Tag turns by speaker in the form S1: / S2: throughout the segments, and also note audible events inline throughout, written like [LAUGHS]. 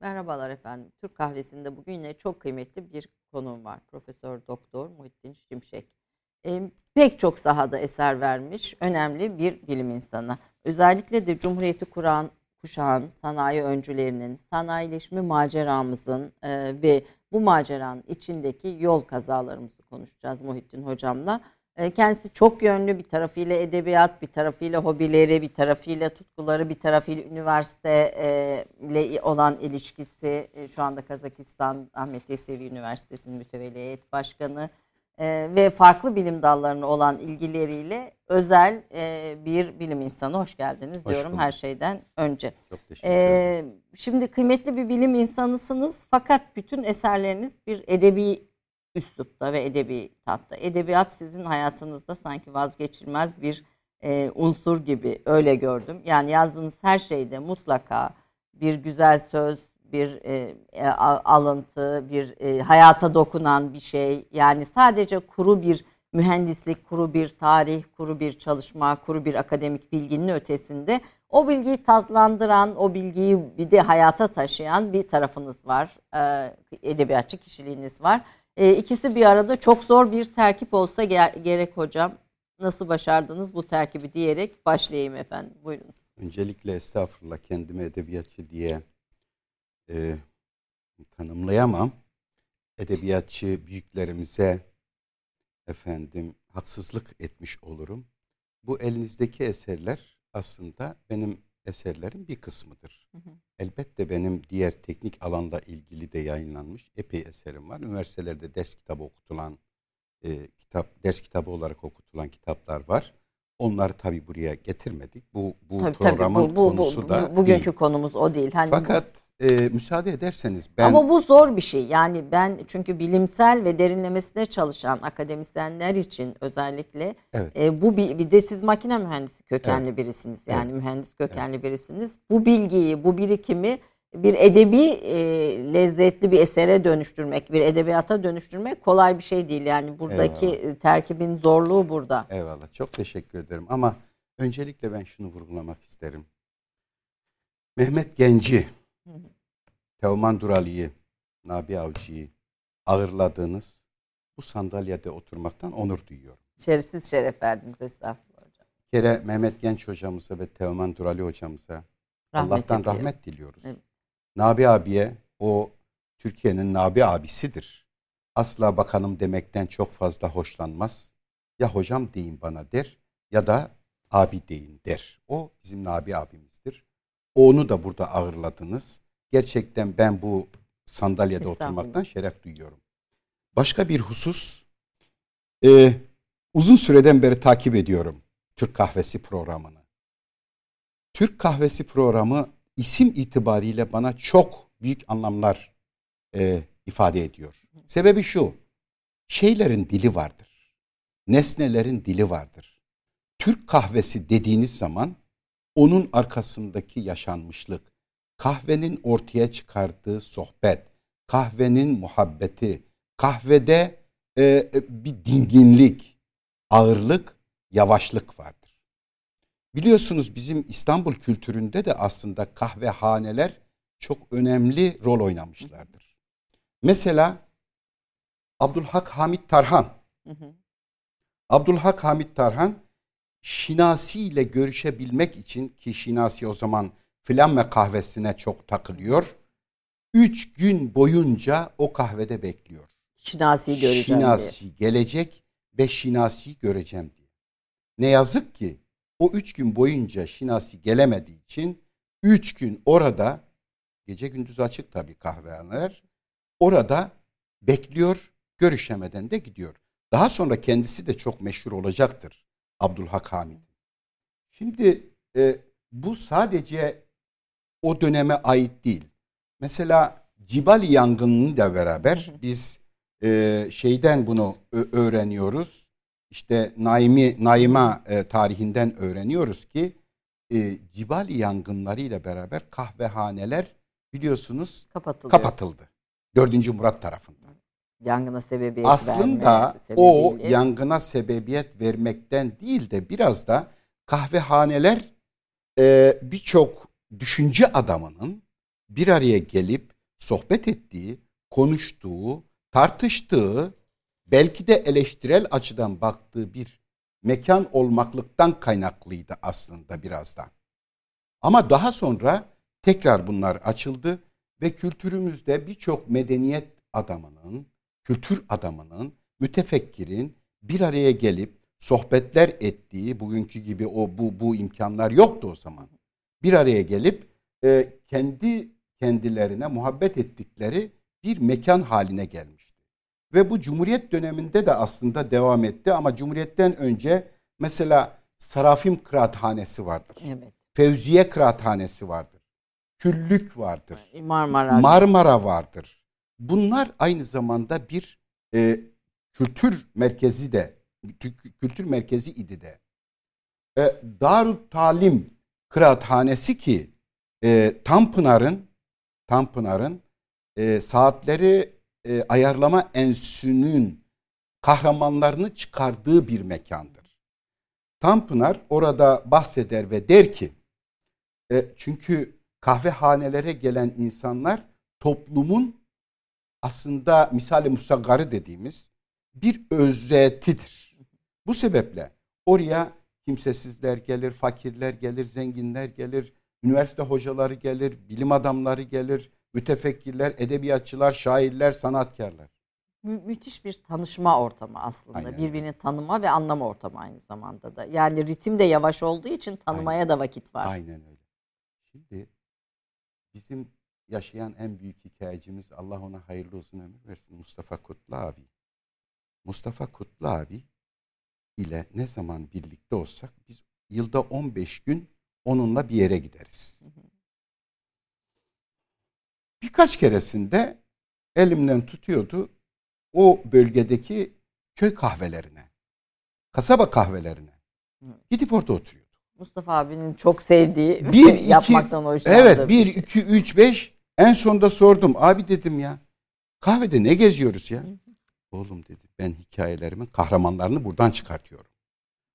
S1: Merhabalar efendim. Türk kahvesinde bugün yine çok kıymetli bir konuğum var. Profesör Doktor Muhittin Şimşek. E, pek çok sahada eser vermiş önemli bir bilim insanı. Özellikle de Cumhuriyeti kuran kuşağın, sanayi öncülerinin, sanayileşme maceramızın e, ve bu maceranın içindeki yol kazalarımızı konuşacağız Muhittin Hocam'la. E, kendisi çok yönlü bir tarafıyla edebiyat, bir tarafıyla hobileri, bir tarafıyla tutkuları, bir tarafıyla üniversiteyle olan ilişkisi. E, şu anda Kazakistan Ahmet Yesevi Üniversitesi'nin mütevelli heyet başkanı e, ve farklı bilim dallarına olan ilgileriyle özel bir bilim insanı. Hoş geldiniz Hoş diyorum bulduk. her şeyden önce.
S2: Çok teşekkür ederim.
S1: Şimdi kıymetli bir bilim insanısınız fakat bütün eserleriniz bir edebi üslupta ve edebi tatta. Edebiyat sizin hayatınızda sanki vazgeçilmez bir e, unsur gibi öyle gördüm. Yani yazdığınız her şeyde mutlaka bir güzel söz, bir e, e alıntı, bir e, hayata dokunan bir şey. Yani sadece kuru bir mühendislik, kuru bir tarih, kuru bir çalışma, kuru bir akademik bilginin ötesinde o bilgiyi tatlandıran, o bilgiyi bir de hayata taşıyan bir tarafınız var. E, edebiyatçı kişiliğiniz var. E, ikisi bir arada çok zor bir terkip olsa gerek hocam. Nasıl başardınız bu terkibi diyerek başlayayım efendim. Buyurunuz.
S2: Öncelikle estağfurullah kendimi edebiyatçı diye e, tanımlayamam. Edebiyatçı büyüklerimize efendim haksızlık etmiş olurum. Bu elinizdeki eserler aslında benim eserlerin bir kısmıdır. Hı hı. Elbette benim diğer teknik alanda ilgili de yayınlanmış epey eserim var. Üniversitelerde ders kitabı okutulan e, kitap ders kitabı olarak okutulan kitaplar var. Onları tabii buraya getirmedik. Bu bu tabii, programın tabii, bu, bu, konusu
S1: bu,
S2: da
S1: bugünkü
S2: değil.
S1: konumuz o değil.
S2: Hani Fakat bu e, müsaade ederseniz ben...
S1: Ama bu zor bir şey. Yani ben çünkü bilimsel ve derinlemesine çalışan akademisyenler için özellikle evet. e, bu bir de siz makine mühendisi kökenli evet. birisiniz. Yani evet. mühendis kökenli evet. birisiniz. Bu bilgiyi, bu birikimi bir edebi e, lezzetli bir esere dönüştürmek, bir edebiyata dönüştürmek kolay bir şey değil. Yani buradaki Eyvallah. terkibin zorluğu burada.
S2: Eyvallah. Çok teşekkür ederim. Ama öncelikle ben şunu vurgulamak isterim. Mehmet Genci Teoman Durali'yi, Nabi Avcı'yı ağırladığınız bu sandalyede oturmaktan onur duyuyorum.
S1: Şerefsiz şeref verdiniz estağfurullah hocam.
S2: Bir kere Mehmet Genç hocamıza ve Teoman Durali hocamıza rahmet Allah'tan ediyor. rahmet diliyoruz. Evet. Nabi abiye o Türkiye'nin Nabi abisidir. Asla bakanım demekten çok fazla hoşlanmaz. Ya hocam deyin bana der ya da abi deyin der. O bizim Nabi abimizdir. Onu da burada ağırladınız. Gerçekten ben bu sandalyede oturmaktan şeref duyuyorum. Başka bir husus, e, uzun süreden beri takip ediyorum Türk Kahvesi programını. Türk Kahvesi programı isim itibariyle bana çok büyük anlamlar e, ifade ediyor. Sebebi şu, şeylerin dili vardır. Nesnelerin dili vardır. Türk kahvesi dediğiniz zaman onun arkasındaki yaşanmışlık, kahvenin ortaya çıkardığı sohbet, kahvenin muhabbeti, kahvede e, e, bir dinginlik, ağırlık, yavaşlık vardır. Biliyorsunuz bizim İstanbul kültüründe de aslında kahvehaneler çok önemli rol oynamışlardır. Mesela Abdülhak Hamit Tarhan. Hı hı. Abdülhak Hamit Tarhan Şinasi ile görüşebilmek için ki Şinasi o zaman Flamme kahvesine çok takılıyor. Üç gün boyunca o kahvede bekliyor.
S1: Şinasi göreceğim
S2: Şinasi diye. gelecek ve Şinasi göreceğim diye. Ne yazık ki o üç gün boyunca Şinasi gelemediği için üç gün orada gece gündüz açık tabii kahvehaneler orada bekliyor görüşemeden de gidiyor. Daha sonra kendisi de çok meşhur olacaktır Abdülhak Hamid. Şimdi e, bu sadece o döneme ait değil. Mesela Cibali yangınını da beraber biz e, şeyden bunu öğreniyoruz. işte Naimi Naima e, tarihinden öğreniyoruz ki e, Cibali yangınlarıyla beraber kahvehaneler biliyorsunuz kapatıldı. Dördüncü Murat tarafından.
S1: Yangına sebebiyet
S2: Aslında
S1: verme,
S2: o yangına sebebiyet vermekten değil de biraz da kahvehaneler e, birçok düşünce adamının bir araya gelip sohbet ettiği, konuştuğu, tartıştığı, belki de eleştirel açıdan baktığı bir mekan olmaklıktan kaynaklıydı aslında biraz da. Ama daha sonra tekrar bunlar açıldı ve kültürümüzde birçok medeniyet adamının, kültür adamının, mütefekkirin bir araya gelip sohbetler ettiği, bugünkü gibi o bu bu imkanlar yoktu o zaman. Bir araya gelip e, kendi kendilerine muhabbet ettikleri bir mekan haline gelmişti. Ve bu Cumhuriyet döneminde de aslında devam etti ama Cumhuriyet'ten önce mesela Sarafim Kıraathanesi vardır. Evet. Fevziye Kıraathanesi vardır. Küllük vardır.
S1: Marmara.
S2: Marmara vardır. Bunlar aynı zamanda bir e, kültür merkezi de kültür merkezi idi de. E, Darut Talim Kıraathanesi ki e, Tanpınar'ın Tanpınar'ın e, saatleri e, ayarlama ensünün kahramanlarını çıkardığı bir mekandır. Tanpınar orada bahseder ve der ki e, çünkü kahvehanelere gelen insanlar toplumun aslında misali musaggarı dediğimiz bir özetidir. Bu sebeple oraya kimsesizler gelir, fakirler gelir, zenginler gelir, üniversite hocaları gelir, bilim adamları gelir, mütefekkirler, edebiyatçılar, şairler, sanatkarlar.
S1: Mü- müthiş bir tanışma ortamı aslında. Aynen. Birbirini tanıma ve anlama ortamı aynı zamanda da. Yani ritim de yavaş olduğu için tanımaya Aynen. da vakit var.
S2: Aynen öyle. Şimdi bizim yaşayan en büyük hikayecimiz Allah ona hayırlı uzun ömür versin Mustafa Kutlu abi. Mustafa Kutlu abi ile ne zaman birlikte olsak biz yılda 15 gün onunla bir yere gideriz. Birkaç keresinde elimden tutuyordu o bölgedeki köy kahvelerine, kasaba kahvelerine gidip orada oturuyordu.
S1: Mustafa abinin çok sevdiği bir, [LAUGHS] iki, yapmaktan hoşlandığı
S2: Evet bir, şey. iki, üç, beş en sonunda sordum. Abi dedim ya kahvede ne geziyoruz ya? Oğlum dedi ben hikayelerimin kahramanlarını buradan çıkartıyorum.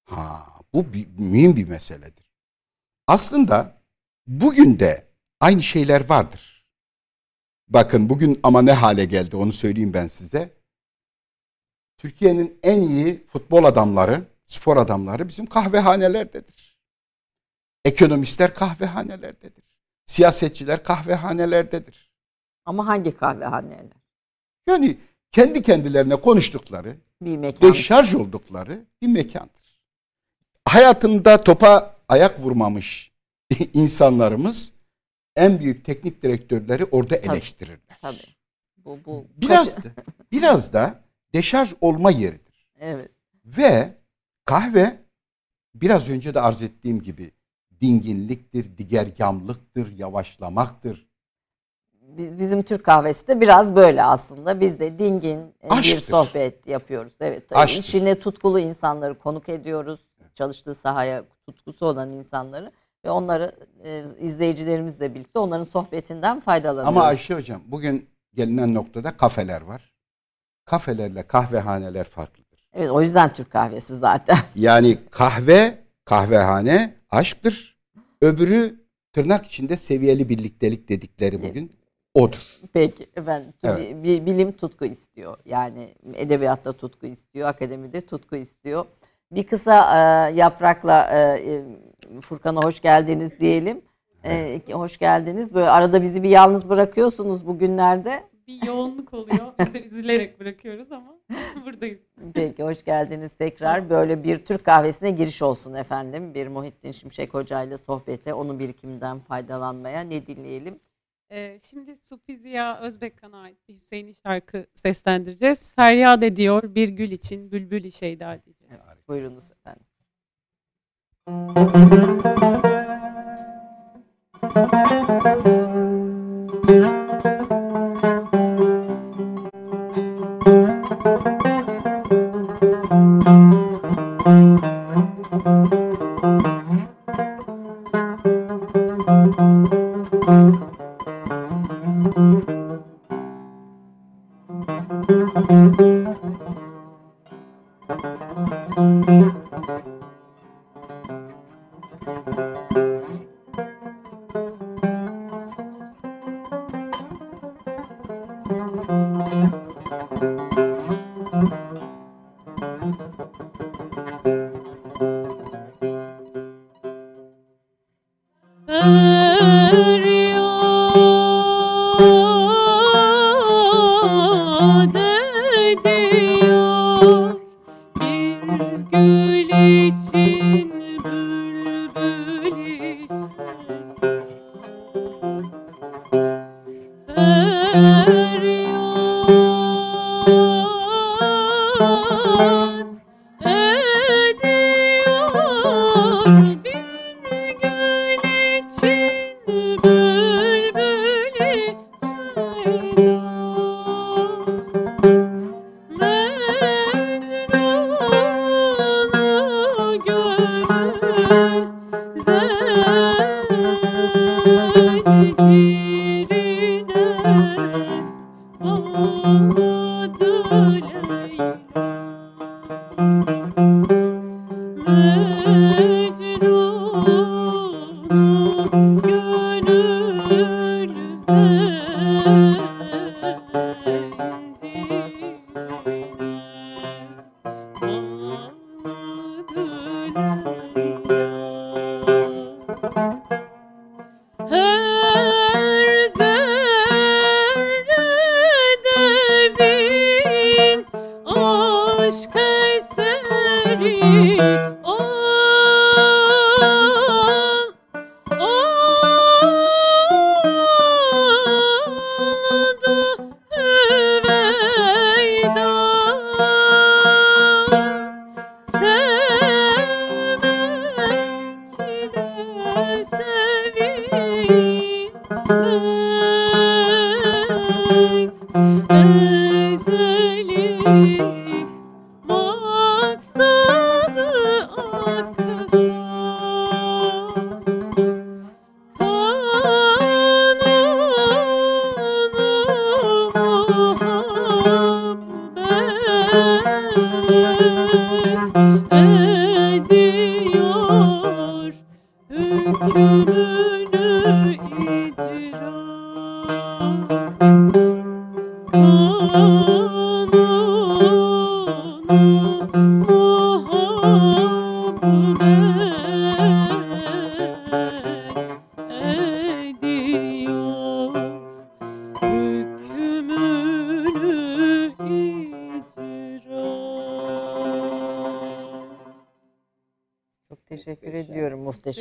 S2: Ha bu bir, mühim bir meseledir. Aslında bugün de aynı şeyler vardır. Bakın bugün ama ne hale geldi onu söyleyeyim ben size. Türkiye'nin en iyi futbol adamları, spor adamları bizim kahvehanelerdedir. Ekonomistler kahvehanelerdedir. Siyasetçiler kahvehanelerdedir.
S1: Ama hangi kahvehaneler?
S2: Yani kendi kendilerine konuştukları, bir mekan. deşarj oldukları bir mekandır. Hayatında topa ayak vurmamış [LAUGHS] insanlarımız en büyük teknik direktörleri orada tabii, eleştirirler. Tabii. Bu, bu biraz da, biraz da deşarj olma yeridir.
S1: Evet.
S2: Ve kahve biraz önce de arz ettiğim gibi dinginliktir, digergamlıktır, yavaşlamaktır.
S1: Biz, bizim Türk kahvesi de biraz böyle aslında. Biz de dingin e, Aşktır. bir sohbet yapıyoruz. Evet. Aşktır. İşine tutkulu insanları konuk ediyoruz. Çalıştığı sahaya tutkusu olan insanları ve onları e, izleyicilerimizle birlikte onların sohbetinden faydalanıyoruz.
S2: Ama Ayşe hocam bugün gelinen noktada kafeler var. Kafelerle kahvehaneler farklıdır.
S1: Evet o yüzden Türk kahvesi zaten.
S2: Yani kahve, kahvehane aşktır. Öbürü tırnak içinde seviyeli birliktelik dedikleri bugün odur.
S1: Peki efendim. Evet. Bilim tutku istiyor. Yani edebiyatta tutku istiyor, akademide tutku istiyor. Bir kısa e, yaprakla e, e Furkan'a hoş geldiniz diyelim. E, hoş geldiniz. Böyle arada bizi bir yalnız bırakıyorsunuz bugünlerde.
S3: Bir yoğunluk oluyor. Bir de üzülerek bırakıyoruz ama [LAUGHS] buradayız.
S1: Peki hoş geldiniz tekrar. Böyle bir Türk kahvesine giriş olsun efendim. Bir Muhittin Şimşek Hoca ile sohbete, onun birikiminden faydalanmaya ne dinleyelim?
S3: Ee, şimdi Supiziya Özbekkan'a ait bir Hüseyin'i şarkı seslendireceğiz. Feryat ediyor bir gül için bülbül şeyda diyeceğiz.
S1: Evet, buyurunuz efendim. [LAUGHS]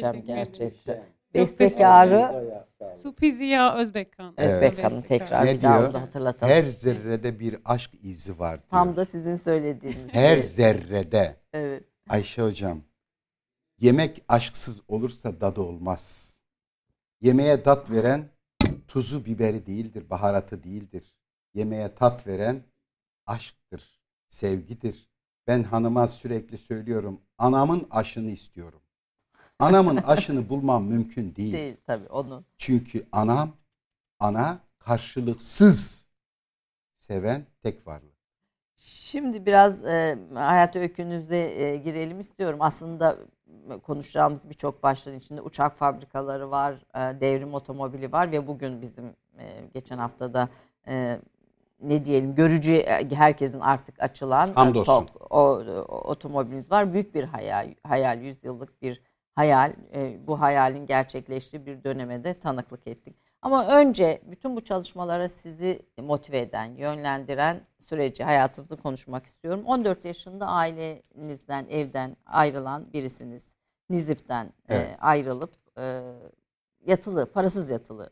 S1: gerçekten. Bestekarı
S3: Supiziya Özbekkan.
S1: Evet. Özbekkan'ın tekrar
S2: ne
S1: bir daha onu hatırlatalım.
S2: Her zerrede bir aşk izi var diyor.
S1: Tam da sizin söylediğiniz
S2: Her şey. zerrede.
S1: Evet.
S2: Ayşe hocam yemek aşksız olursa tadı olmaz. Yemeğe tat veren tuzu biberi değildir, baharatı değildir. Yemeğe tat veren aşktır, sevgidir. Ben hanıma sürekli söylüyorum anamın aşını istiyorum. Anamın aşını bulmam mümkün değil.
S1: Değil tabii onun.
S2: Çünkü anam ana karşılıksız seven tek varlık.
S1: Şimdi biraz e, hayat öykünüze e, girelim istiyorum. Aslında konuşacağımız birçok başlığın içinde uçak fabrikaları var, e, devrim otomobili var ve bugün bizim e, geçen haftada e, ne diyelim görücü e, herkesin artık açılan
S2: e,
S1: tok, o, o, otomobiliniz var. Büyük bir hayal, hayal yüzyıllık bir hayal, e, bu hayalin gerçekleştiği bir döneme de tanıklık ettik. Ama önce bütün bu çalışmalara sizi motive eden, yönlendiren süreci, hayatınızı konuşmak istiyorum. 14 yaşında ailenizden, evden ayrılan birisiniz. Nizip'ten e, evet. e, ayrılıp e, yatılı, parasız yatılı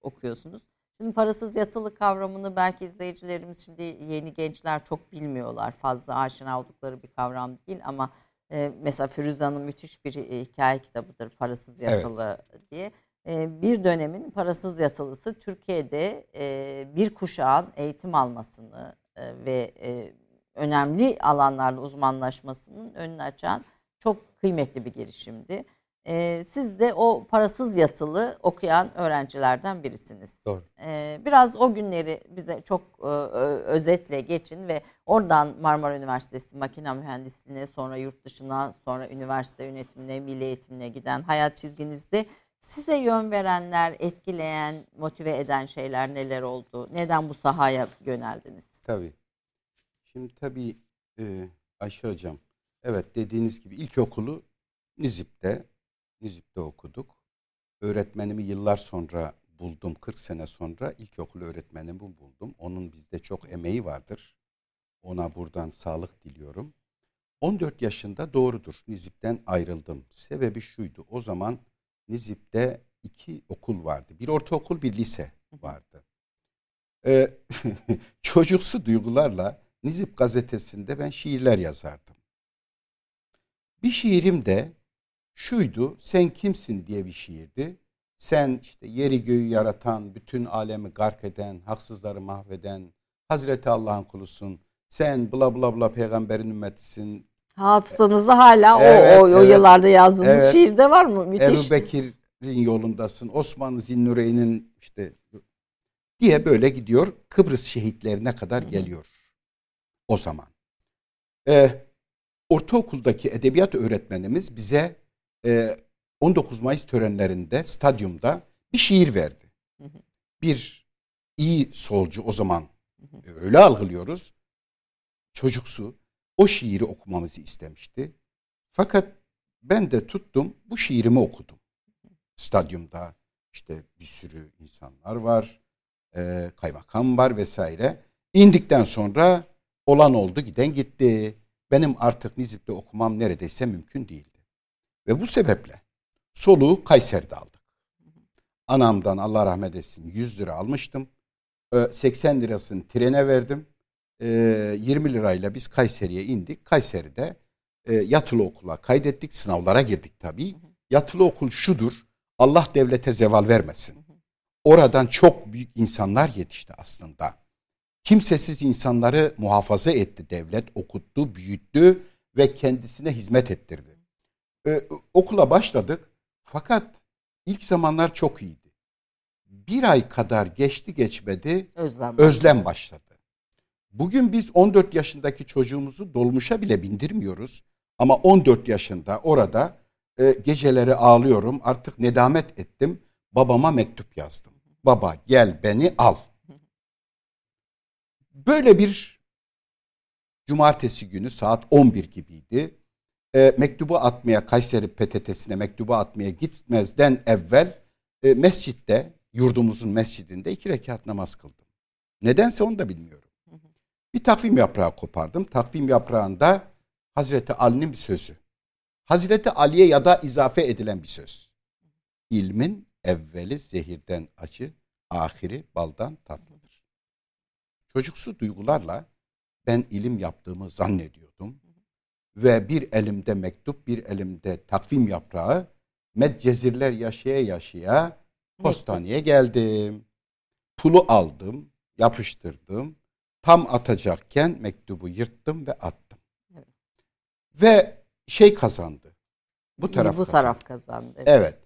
S1: okuyorsunuz. Şimdi parasız yatılı kavramını belki izleyicilerimiz şimdi yeni gençler çok bilmiyorlar. Fazla aşina oldukları bir kavram değil ama e, mesela Firuza'nın müthiş bir e, hikaye kitabıdır Parasız Yatılı evet. diye. E, bir dönemin parasız yatılısı Türkiye'de e, bir kuşağın eğitim almasını e, ve e, önemli alanlarda uzmanlaşmasının önünü açan çok kıymetli bir girişimdi. Ee, siz de o parasız yatılı okuyan öğrencilerden birisiniz.
S2: Doğru.
S1: Ee, biraz o günleri bize çok e, özetle geçin ve oradan Marmara Üniversitesi makine mühendisliğine sonra yurt dışına sonra üniversite yönetimine, milli eğitimine giden hayat çizginizde size yön verenler, etkileyen, motive eden şeyler neler oldu? Neden bu sahaya yöneldiniz?
S2: Tabii. Şimdi tabii e, Ayşe Hocam, evet dediğiniz gibi ilkokulu Nizip'te Nizip'te okuduk. Öğretmenimi yıllar sonra buldum. 40 sene sonra ilkokul öğretmenimi buldum. Onun bizde çok emeği vardır. Ona buradan sağlık diliyorum. 14 yaşında doğrudur. Nizip'ten ayrıldım. Sebebi şuydu. O zaman Nizip'te iki okul vardı. Bir ortaokul, bir lise vardı. Ee, [LAUGHS] çocuksu duygularla Nizip gazetesinde ben şiirler yazardım. Bir şiirim de şuydu. Sen kimsin diye bir şiirdi. Sen işte yeri göğü yaratan, bütün alemi gark eden, haksızları mahveden, Hazreti Allah'ın kulusun. Sen bla bla bla peygamberin ümmetisin.
S1: Hafızanızda hala evet, o, o, evet, yıllarda yazdığınız evet. şiirde var mı? Müthiş.
S2: Ebu Bekir'in yolundasın. Osmanlı Zinnurey'nin işte diye böyle gidiyor. Kıbrıs şehitlerine kadar geliyor o zaman. Ee, ortaokuldaki edebiyat öğretmenimiz bize 19 ee, Mayıs törenlerinde stadyumda bir şiir verdi. Bir iyi solcu o zaman öyle algılıyoruz. Çocuksu o şiiri okumamızı istemişti. Fakat ben de tuttum bu şiirimi okudum. Stadyumda işte bir sürü insanlar var, e, kaymakam var vesaire. İndikten sonra olan oldu giden gitti. Benim artık Nizip'te okumam neredeyse mümkün değil. Ve bu sebeple soluğu Kayseri'de aldık. Anamdan Allah rahmet etsin 100 lira almıştım. 80 lirasını trene verdim. 20 lirayla biz Kayseri'ye indik. Kayseri'de yatılı okula kaydettik. Sınavlara girdik tabii. Yatılı okul şudur. Allah devlete zeval vermesin. Oradan çok büyük insanlar yetişti aslında. Kimsesiz insanları muhafaza etti devlet, okuttu, büyüttü ve kendisine hizmet ettirdi e, okula başladık. Fakat ilk zamanlar çok iyiydi. Bir ay kadar geçti geçmedi özlem, özlem başladı. Bugün biz 14 yaşındaki çocuğumuzu dolmuşa bile bindirmiyoruz. Ama 14 yaşında orada e, geceleri ağlıyorum. Artık nedamet ettim. Babama mektup yazdım. Baba gel beni al. Böyle bir cumartesi günü saat 11 gibiydi e, mektubu atmaya Kayseri PTT'sine mektubu atmaya gitmezden evvel e, mescitte yurdumuzun mescidinde iki rekat namaz kıldım. Nedense onu da bilmiyorum. Bir takvim yaprağı kopardım. Takvim yaprağında Hazreti Ali'nin bir sözü. Hazreti Ali'ye ya da izafe edilen bir söz. İlmin evveli zehirden acı, ahiri baldan tatlıdır. Çocuksu duygularla ben ilim yaptığımı zannediyordum ve bir elimde mektup, bir elimde takvim yaprağı Medcezirler yaşaya yaşaya postaneye geldim. Pulu aldım, yapıştırdım. Tam atacakken mektubu yırttım ve attım. Evet. Ve şey kazandı. Bu taraf
S1: bu
S2: kazandı.
S1: taraf kazandı.
S2: Evet. evet.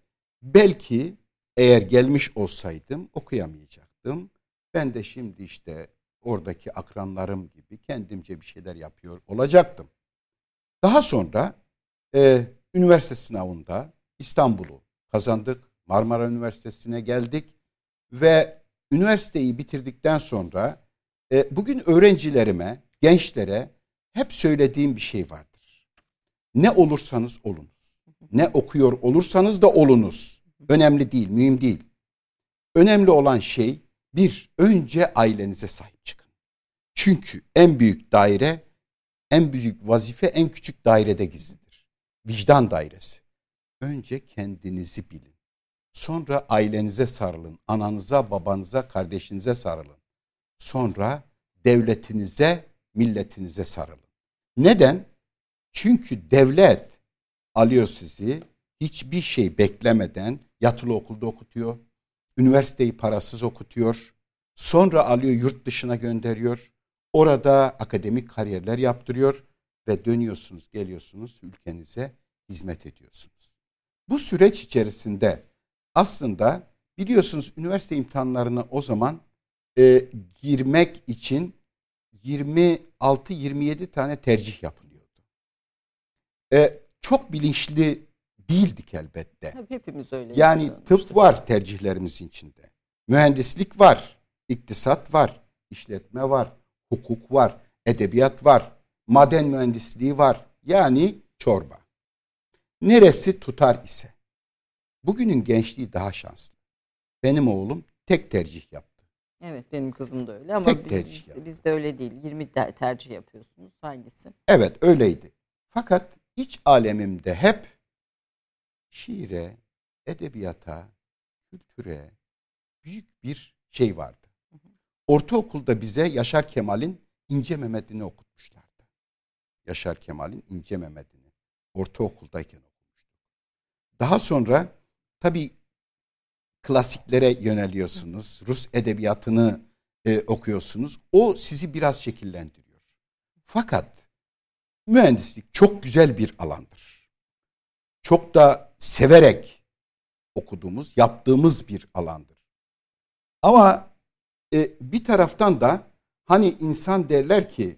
S2: Belki eğer gelmiş olsaydım okuyamayacaktım. Ben de şimdi işte oradaki akranlarım gibi kendimce bir şeyler yapıyor olacaktım. Daha sonra e, üniversite sınavında İstanbul'u kazandık. Marmara Üniversitesi'ne geldik ve üniversiteyi bitirdikten sonra e, bugün öğrencilerime, gençlere hep söylediğim bir şey vardır. Ne olursanız olunuz. Ne okuyor olursanız da olunuz. Önemli değil, mühim değil. Önemli olan şey bir, önce ailenize sahip çıkın. Çünkü en büyük daire en büyük vazife en küçük dairede gizlidir. Vicdan dairesi. Önce kendinizi bilin. Sonra ailenize sarılın. Ananıza, babanıza, kardeşinize sarılın. Sonra devletinize, milletinize sarılın. Neden? Çünkü devlet alıyor sizi hiçbir şey beklemeden yatılı okulda okutuyor. Üniversiteyi parasız okutuyor. Sonra alıyor yurt dışına gönderiyor. Orada akademik kariyerler yaptırıyor ve dönüyorsunuz, geliyorsunuz ülkenize hizmet ediyorsunuz. Bu süreç içerisinde aslında biliyorsunuz üniversite imtihanlarına o zaman e, girmek için 26-27 tane tercih yapılıyordu. E, çok bilinçli değildik elbette.
S1: Tabii hepimiz öyle.
S2: Yani tıp var tercihlerimizin içinde. Mühendislik var, iktisat var, işletme var, hukuk var, edebiyat var, maden mühendisliği var. Yani çorba. Neresi tutar ise. Bugünün gençliği daha şanslı. Benim oğlum tek tercih yaptı.
S1: Evet benim kızım da öyle ama
S2: tek
S1: biz,
S2: tercih yaptı.
S1: biz de öyle değil. 20 tercih yapıyorsunuz. Hangisi?
S2: Evet öyleydi. Fakat iç alemimde hep şiire, edebiyata, kültüre büyük bir şey vardı. Ortaokulda bize Yaşar Kemal'in İnce Mehmet'ini okutmuşlardı. Yaşar Kemal'in İnce Mehmet'ini ortaokuldayken okumuştuk. Daha sonra tabii klasiklere yöneliyorsunuz. Rus edebiyatını e, okuyorsunuz. O sizi biraz şekillendiriyor. Fakat mühendislik çok güzel bir alandır. Çok da severek okuduğumuz, yaptığımız bir alandır. Ama e, bir taraftan da hani insan derler ki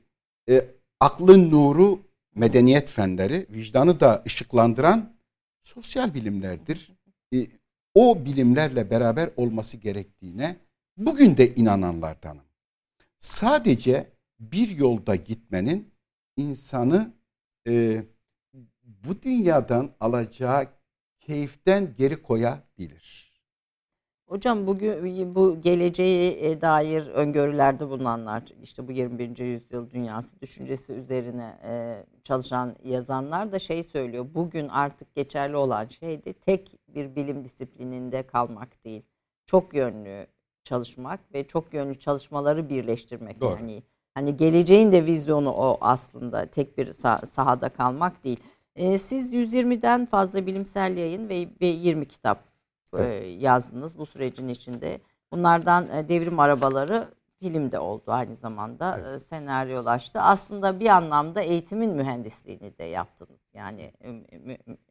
S2: e, aklın nuru medeniyet fenleri, vicdanı da ışıklandıran sosyal bilimlerdir. E, o bilimlerle beraber olması gerektiğine bugün de inananlardanım. Sadece bir yolda gitmenin insanı e, bu dünyadan alacağı keyiften geri koyabilir.
S1: Hocam bugün bu geleceğe e, dair öngörülerde bulunanlar işte bu 21. yüzyıl dünyası düşüncesi üzerine e, çalışan yazanlar da şey söylüyor. Bugün artık geçerli olan şey de tek bir bilim disiplininde kalmak değil. Çok yönlü çalışmak ve çok yönlü çalışmaları birleştirmek. Doğru. Yani hani geleceğin de vizyonu o aslında tek bir sah- sahada kalmak değil. E, siz 120'den fazla bilimsel yayın ve, ve 20 kitap evet. yazdınız bu sürecin içinde. Bunlardan e, devrim arabaları film de oldu aynı zamanda evet. E, senaryolaştı. Aslında bir anlamda eğitimin mühendisliğini de yaptınız. Yani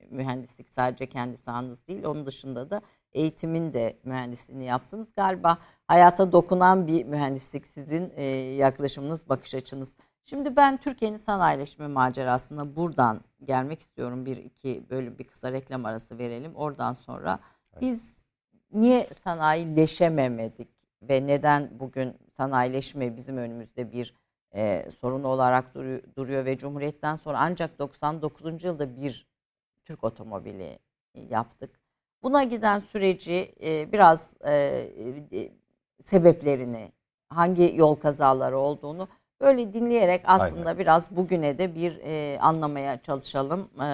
S1: mühendislik sadece kendi sahanız değil onun dışında da eğitimin de mühendisliğini yaptınız. Galiba hayata dokunan bir mühendislik sizin e, yaklaşımınız, bakış açınız. Şimdi ben Türkiye'nin sanayileşme macerasına buradan gelmek istiyorum. Bir iki bölüm bir kısa reklam arası verelim. Oradan sonra biz niye sanayileşememedik ve neden bugün sanayileşme bizim önümüzde bir e, sorun olarak duruyor, duruyor ve Cumhuriyet'ten sonra ancak 99. yılda bir Türk otomobili yaptık. Buna giden süreci e, biraz e, e, sebeplerini, hangi yol kazaları olduğunu Böyle dinleyerek aslında Aynen. biraz bugüne de bir e, anlamaya çalışalım. E,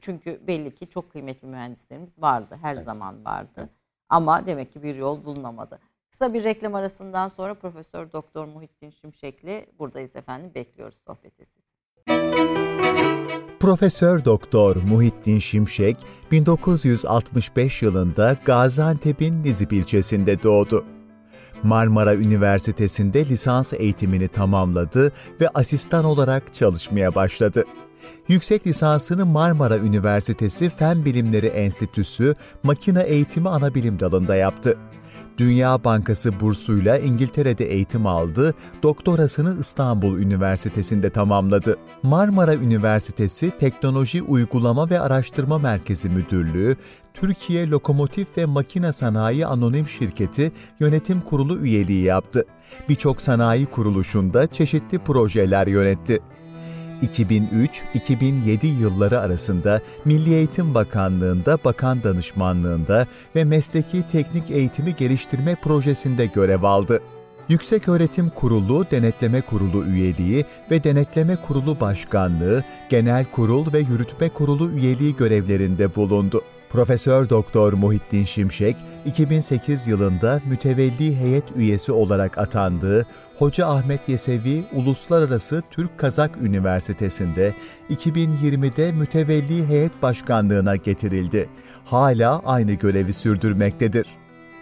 S1: çünkü belli ki çok kıymetli mühendislerimiz vardı. Her evet. zaman vardı. Evet. Ama demek ki bir yol bulunamadı. Kısa bir reklam arasından sonra Profesör Doktor Muhittin Şimşek'le buradayız efendim. Bekliyoruz sohbeti sizi.
S4: Profesör Doktor Muhittin Şimşek 1965 yılında Gaziantep'in Nizip ilçesinde doğdu. Marmara Üniversitesi'nde lisans eğitimini tamamladı ve asistan olarak çalışmaya başladı. Yüksek lisansını Marmara Üniversitesi Fen Bilimleri Enstitüsü Makine Eğitimi Anabilim Dalı'nda yaptı. Dünya Bankası bursuyla İngiltere'de eğitim aldı, doktorasını İstanbul Üniversitesi'nde tamamladı. Marmara Üniversitesi Teknoloji Uygulama ve Araştırma Merkezi Müdürlüğü, Türkiye Lokomotif ve Makine Sanayi Anonim Şirketi Yönetim Kurulu üyeliği yaptı. Birçok sanayi kuruluşunda çeşitli projeler yönetti. 2003-2007 yılları arasında Milli Eğitim Bakanlığı'nda bakan danışmanlığında ve Mesleki Teknik Eğitimi Geliştirme Projesi'nde görev aldı. Yüksek Öğretim Kurulu Denetleme Kurulu üyeliği ve Denetleme Kurulu Başkanlığı, Genel Kurul ve Yürütme Kurulu üyeliği görevlerinde bulundu. Profesör Doktor Muhittin Şimşek, 2008 yılında mütevelli heyet üyesi olarak atandığı Hoca Ahmet Yesevi Uluslararası Türk Kazak Üniversitesi'nde 2020'de mütevelli heyet başkanlığına getirildi. Hala aynı görevi sürdürmektedir.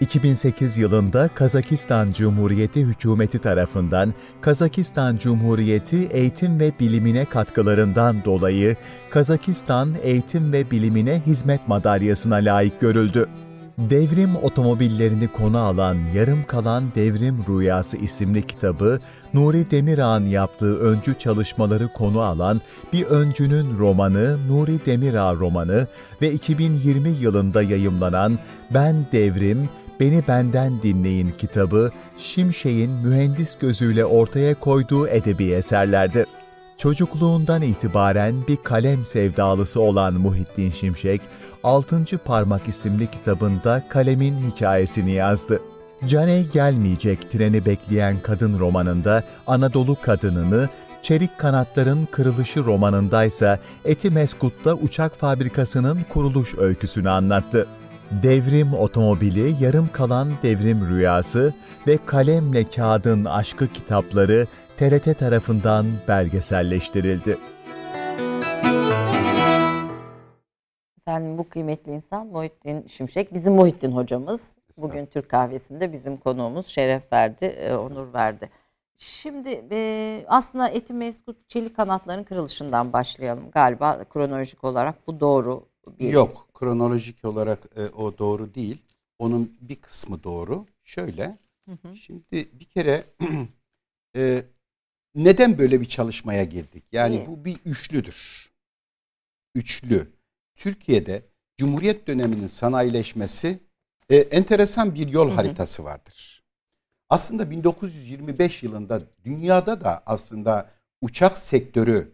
S4: 2008 yılında Kazakistan Cumhuriyeti hükümeti tarafından Kazakistan Cumhuriyeti eğitim ve bilimine katkılarından dolayı Kazakistan Eğitim ve Bilimine Hizmet Madalyası'na layık görüldü. Devrim otomobillerini konu alan Yarım Kalan Devrim Rüyası isimli kitabı, Nuri Demirağ'ın yaptığı öncü çalışmaları konu alan bir öncünün romanı Nuri Demirağ romanı ve 2020 yılında yayımlanan Ben Devrim, Beni Benden Dinleyin kitabı, Şimşek'in mühendis gözüyle ortaya koyduğu edebi eserlerdir. Çocukluğundan itibaren bir kalem sevdalısı olan Muhittin Şimşek, Altıncı Parmak isimli kitabında kalemin hikayesini yazdı. Caney gelmeyecek treni bekleyen kadın romanında Anadolu kadınını, Çelik Kanatların Kırılışı romanındaysa Etimeskut'ta uçak fabrikasının kuruluş öyküsünü anlattı. Devrim Otomobili, Yarım Kalan Devrim Rüyası ve Kalemle Kağıdın Aşkı kitapları TRT tarafından belgeselleştirildi.
S1: Efendim bu kıymetli insan Muhittin Şimşek. Bizim Muhittin hocamız. Bugün Türk kahvesinde bizim konuğumuz şeref verdi, e, onur verdi. Şimdi e, aslında Eti Meskut Çelik kanatların kırılışından başlayalım galiba kronolojik olarak bu doğru.
S2: Bir... Yok kronolojik olarak e, o doğru değil. Onun bir kısmı doğru. Şöyle hı hı. şimdi bir kere [CLEARS THROAT] e, neden böyle bir çalışmaya girdik? Yani İyi. bu bir üçlüdür. Üçlü. Türkiye'de Cumhuriyet döneminin sanayileşmesi e, enteresan bir yol hı hı. haritası vardır. Aslında 1925 yılında dünyada da aslında uçak sektörü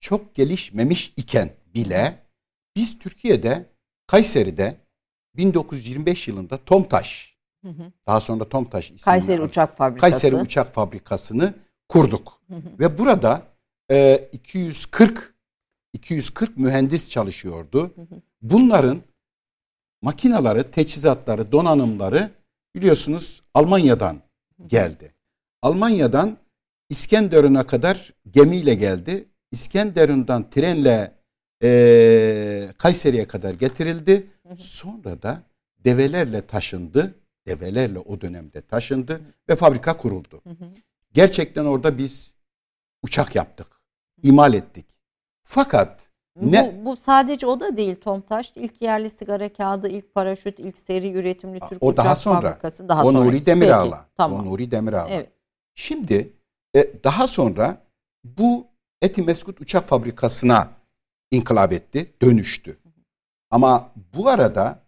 S2: çok gelişmemiş iken bile biz Türkiye'de Kayseri'de 1925 yılında Tomtaş hı hı. daha sonra Tomtaş isimli
S1: Kayseri Uçak Fabrikası
S2: Kayseri Uçak Fabrikası'nı kurduk. Hı hı. Ve burada e, 240 240 mühendis çalışıyordu. Bunların makinaları, teçhizatları, donanımları biliyorsunuz Almanya'dan geldi. Almanya'dan İskenderun'a kadar gemiyle geldi. İskenderun'dan trenle e, Kayseri'ye kadar getirildi. Sonra da develerle taşındı. Develerle o dönemde taşındı ve fabrika kuruldu. Gerçekten orada biz uçak yaptık. imal ettik. Fakat
S1: ne? Bu, bu sadece o da değil Tomtaş. İlk yerli sigara kağıdı, ilk paraşüt, ilk seri üretimli Türk
S2: o daha sonra. fabrikası. Daha o. Nuri Demirağ'la. Tamam. O Nuri Demirağ'la. Evet. Şimdi e, daha sonra bu Etimeskut Uçak Fabrikası'na inkılap etti, dönüştü. Ama bu arada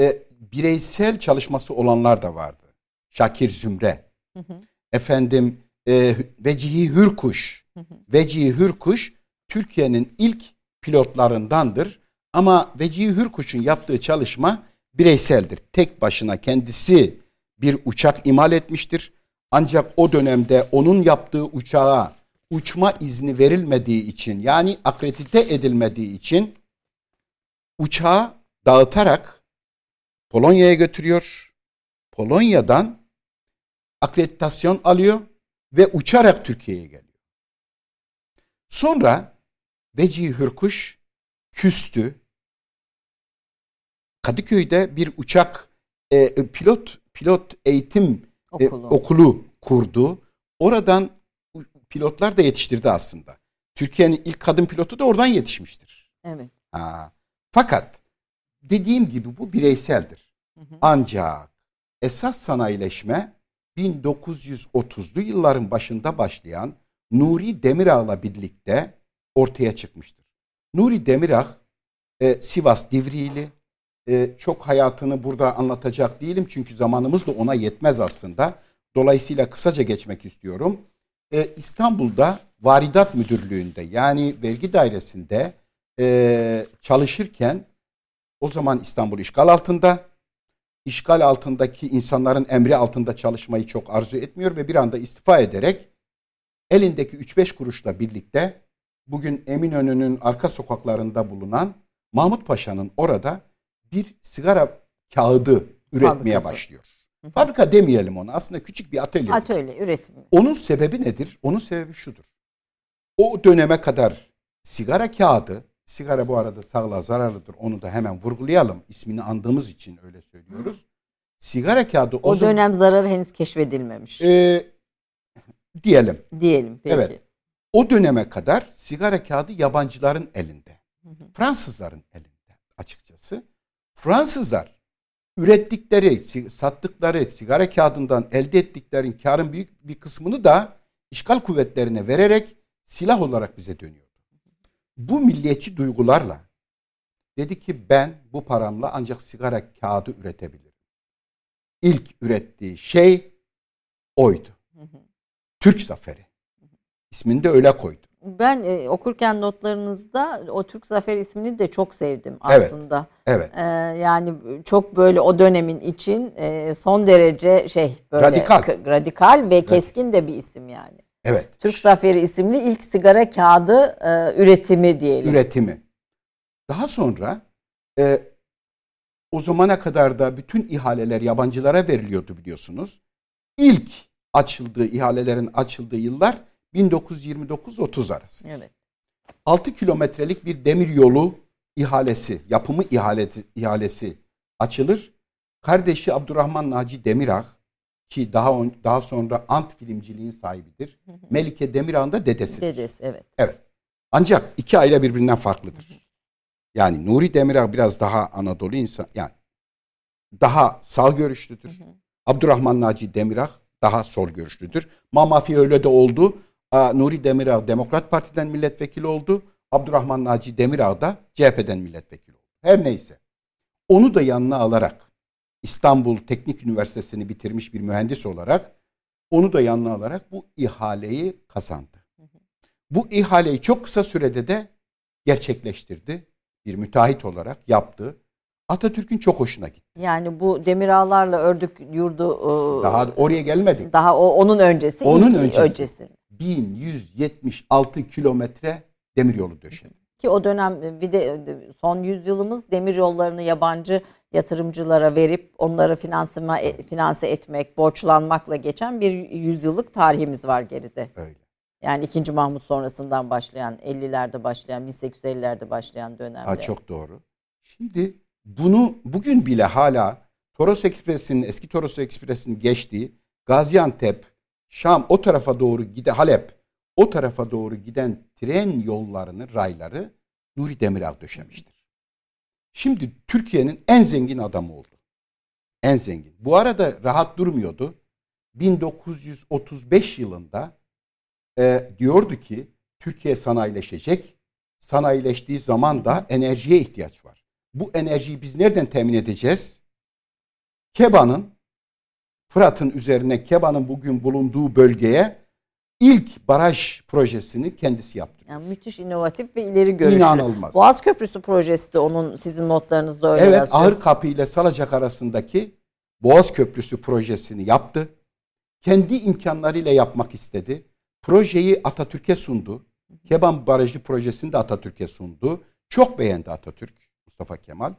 S2: e, bireysel çalışması olanlar da vardı. Şakir Zümre, hı hı. efendim e, Vecihi Hürkuş, hı hı. Vecihi Hürkuş Türkiye'nin ilk pilotlarındandır. Ama Vecihi Hürkuş'un yaptığı çalışma bireyseldir. Tek başına kendisi bir uçak imal etmiştir. Ancak o dönemde onun yaptığı uçağa uçma izni verilmediği için yani akredite edilmediği için uçağı dağıtarak Polonya'ya götürüyor. Polonya'dan akreditasyon alıyor ve uçarak Türkiye'ye geliyor. Sonra Vecihi Hürkuş küstü. Kadıköy'de bir uçak e, pilot pilot eğitim e, okulu. E, okulu kurdu. Oradan pilotlar da yetiştirdi aslında. Türkiye'nin ilk kadın pilotu da oradan yetişmiştir.
S1: Evet.
S2: Ha. Fakat dediğim gibi bu bireyseldir. Hı hı. Ancak esas sanayileşme 1930'lu yılların başında başlayan Nuri Demirağ'la birlikte ortaya çıkmıştır. Nuri Demirağ e, Sivas Divriğili e, çok hayatını burada anlatacak değilim çünkü zamanımız da ona yetmez aslında. Dolayısıyla kısaca geçmek istiyorum. E, İstanbul'da Varidat Müdürlüğü'nde yani vergi dairesinde e, çalışırken o zaman İstanbul işgal altında. İşgal altındaki insanların emri altında çalışmayı çok arzu etmiyor ve bir anda istifa ederek elindeki 3-5 kuruşla birlikte bugün Eminönü'nün arka sokaklarında bulunan Mahmut Paşa'nın orada bir sigara kağıdı üretmeye Fabrikası. başlıyor. Fabrika demeyelim ona. Aslında küçük bir atölye.
S1: Atölye üretimi.
S2: Onun sebebi nedir? Onun sebebi şudur. O döneme kadar sigara kağıdı, sigara bu arada sağlığa zararlıdır. Onu da hemen vurgulayalım. İsmini andığımız için öyle söylüyoruz. sigara kağıdı
S1: o, o dönem zararı henüz keşfedilmemiş.
S2: E, diyelim.
S1: Diyelim peki. Evet.
S2: O döneme kadar sigara kağıdı yabancıların elinde. Hı hı. Fransızların elinde açıkçası. Fransızlar ürettikleri, sattıkları sigara kağıdından elde ettiklerin karın büyük bir kısmını da işgal kuvvetlerine vererek silah olarak bize dönüyordu. Bu milliyetçi duygularla dedi ki ben bu paramla ancak sigara kağıdı üretebilirim. İlk ürettiği şey oydu. Türk Zaferi. İsmini de öyle koydu.
S1: Ben e, okurken notlarınızda o Türk Zaferi ismini de çok sevdim aslında.
S2: Evet.
S1: evet. E, yani çok böyle o dönemin için e, son derece şey böyle
S2: radikal,
S1: radikal ve keskin evet. de bir isim yani.
S2: Evet.
S1: Türk Zaferi isimli ilk sigara kağıdı e, üretimi diyelim.
S2: Üretimi. Daha sonra e, o zamana kadar da bütün ihaleler yabancılara veriliyordu biliyorsunuz. İlk açıldığı ihalelerin açıldığı yıllar 1929-30 arası.
S1: Evet.
S2: 6 kilometrelik bir demir yolu ihalesi, yapımı ihaleti, ihalesi açılır. Kardeşi Abdurrahman Naci Demirağ ki daha on, daha sonra Ant filmciliğin sahibidir. Melike Demirağ'ın da dedesidir.
S1: Dedesi evet.
S2: Evet. Ancak iki aile birbirinden farklıdır. Yani Nuri Demirağ biraz daha Anadolu insan yani daha sağ görüşlüdür. Abdurrahman Naci Demirağ daha sol görüşlüdür. Mamafi öyle de oldu. Nuri Demirağ Demokrat Parti'den milletvekili oldu. Abdurrahman Naci Demirağ da CHP'den milletvekili oldu. Her neyse. Onu da yanına alarak İstanbul Teknik Üniversitesi'ni bitirmiş bir mühendis olarak onu da yanına alarak bu ihaleyi kazandı. Bu ihaleyi çok kısa sürede de gerçekleştirdi. Bir müteahhit olarak yaptı. Atatürk'ün çok hoşuna gitti.
S1: Yani bu Demirağlarla Ördük yurdu
S2: e, daha oraya gelmedik.
S1: Daha o onun öncesi.
S2: Onun öncesi. öncesi. 1176 kilometre demiryolu döşedi.
S1: Ki o dönem bir de son yüzyılımız demiryollarını yabancı yatırımcılara verip onları finansıma e, finanse etmek, borçlanmakla geçen bir yüzyıllık tarihimiz var geride.
S2: Öyle.
S1: Yani 2. Mahmut sonrasından başlayan, 50'lerde başlayan, 1850'lerde başlayan dönemde.
S2: Ha, çok doğru. Şimdi bunu bugün bile hala Toros Ekspresi'nin, eski Toros Ekspresi'nin geçtiği Gaziantep, Şam o tarafa doğru gide Halep o tarafa doğru giden tren yollarını, rayları Nuri Demirel döşemiştir. Şimdi Türkiye'nin en zengin adamı oldu. En zengin. Bu arada rahat durmuyordu. 1935 yılında e, diyordu ki Türkiye sanayileşecek. Sanayileştiği zaman da enerjiye ihtiyaç var. Bu enerjiyi biz nereden temin edeceğiz? Keba'nın Fırat'ın üzerine Keba'nın bugün bulunduğu bölgeye ilk baraj projesini kendisi yaptı.
S1: Yani müthiş inovatif ve ileri görüşlü.
S2: İnanılmaz.
S1: Boğaz Köprüsü projesi de onun sizin notlarınızda öyle
S2: evet,
S1: yazıyor.
S2: Evet Ağır ile Salacak arasındaki Boğaz Köprüsü projesini yaptı. Kendi imkanlarıyla yapmak istedi. Projeyi Atatürk'e sundu. Keban Barajı projesini de Atatürk'e sundu. Çok beğendi Atatürk, Mustafa Kemal.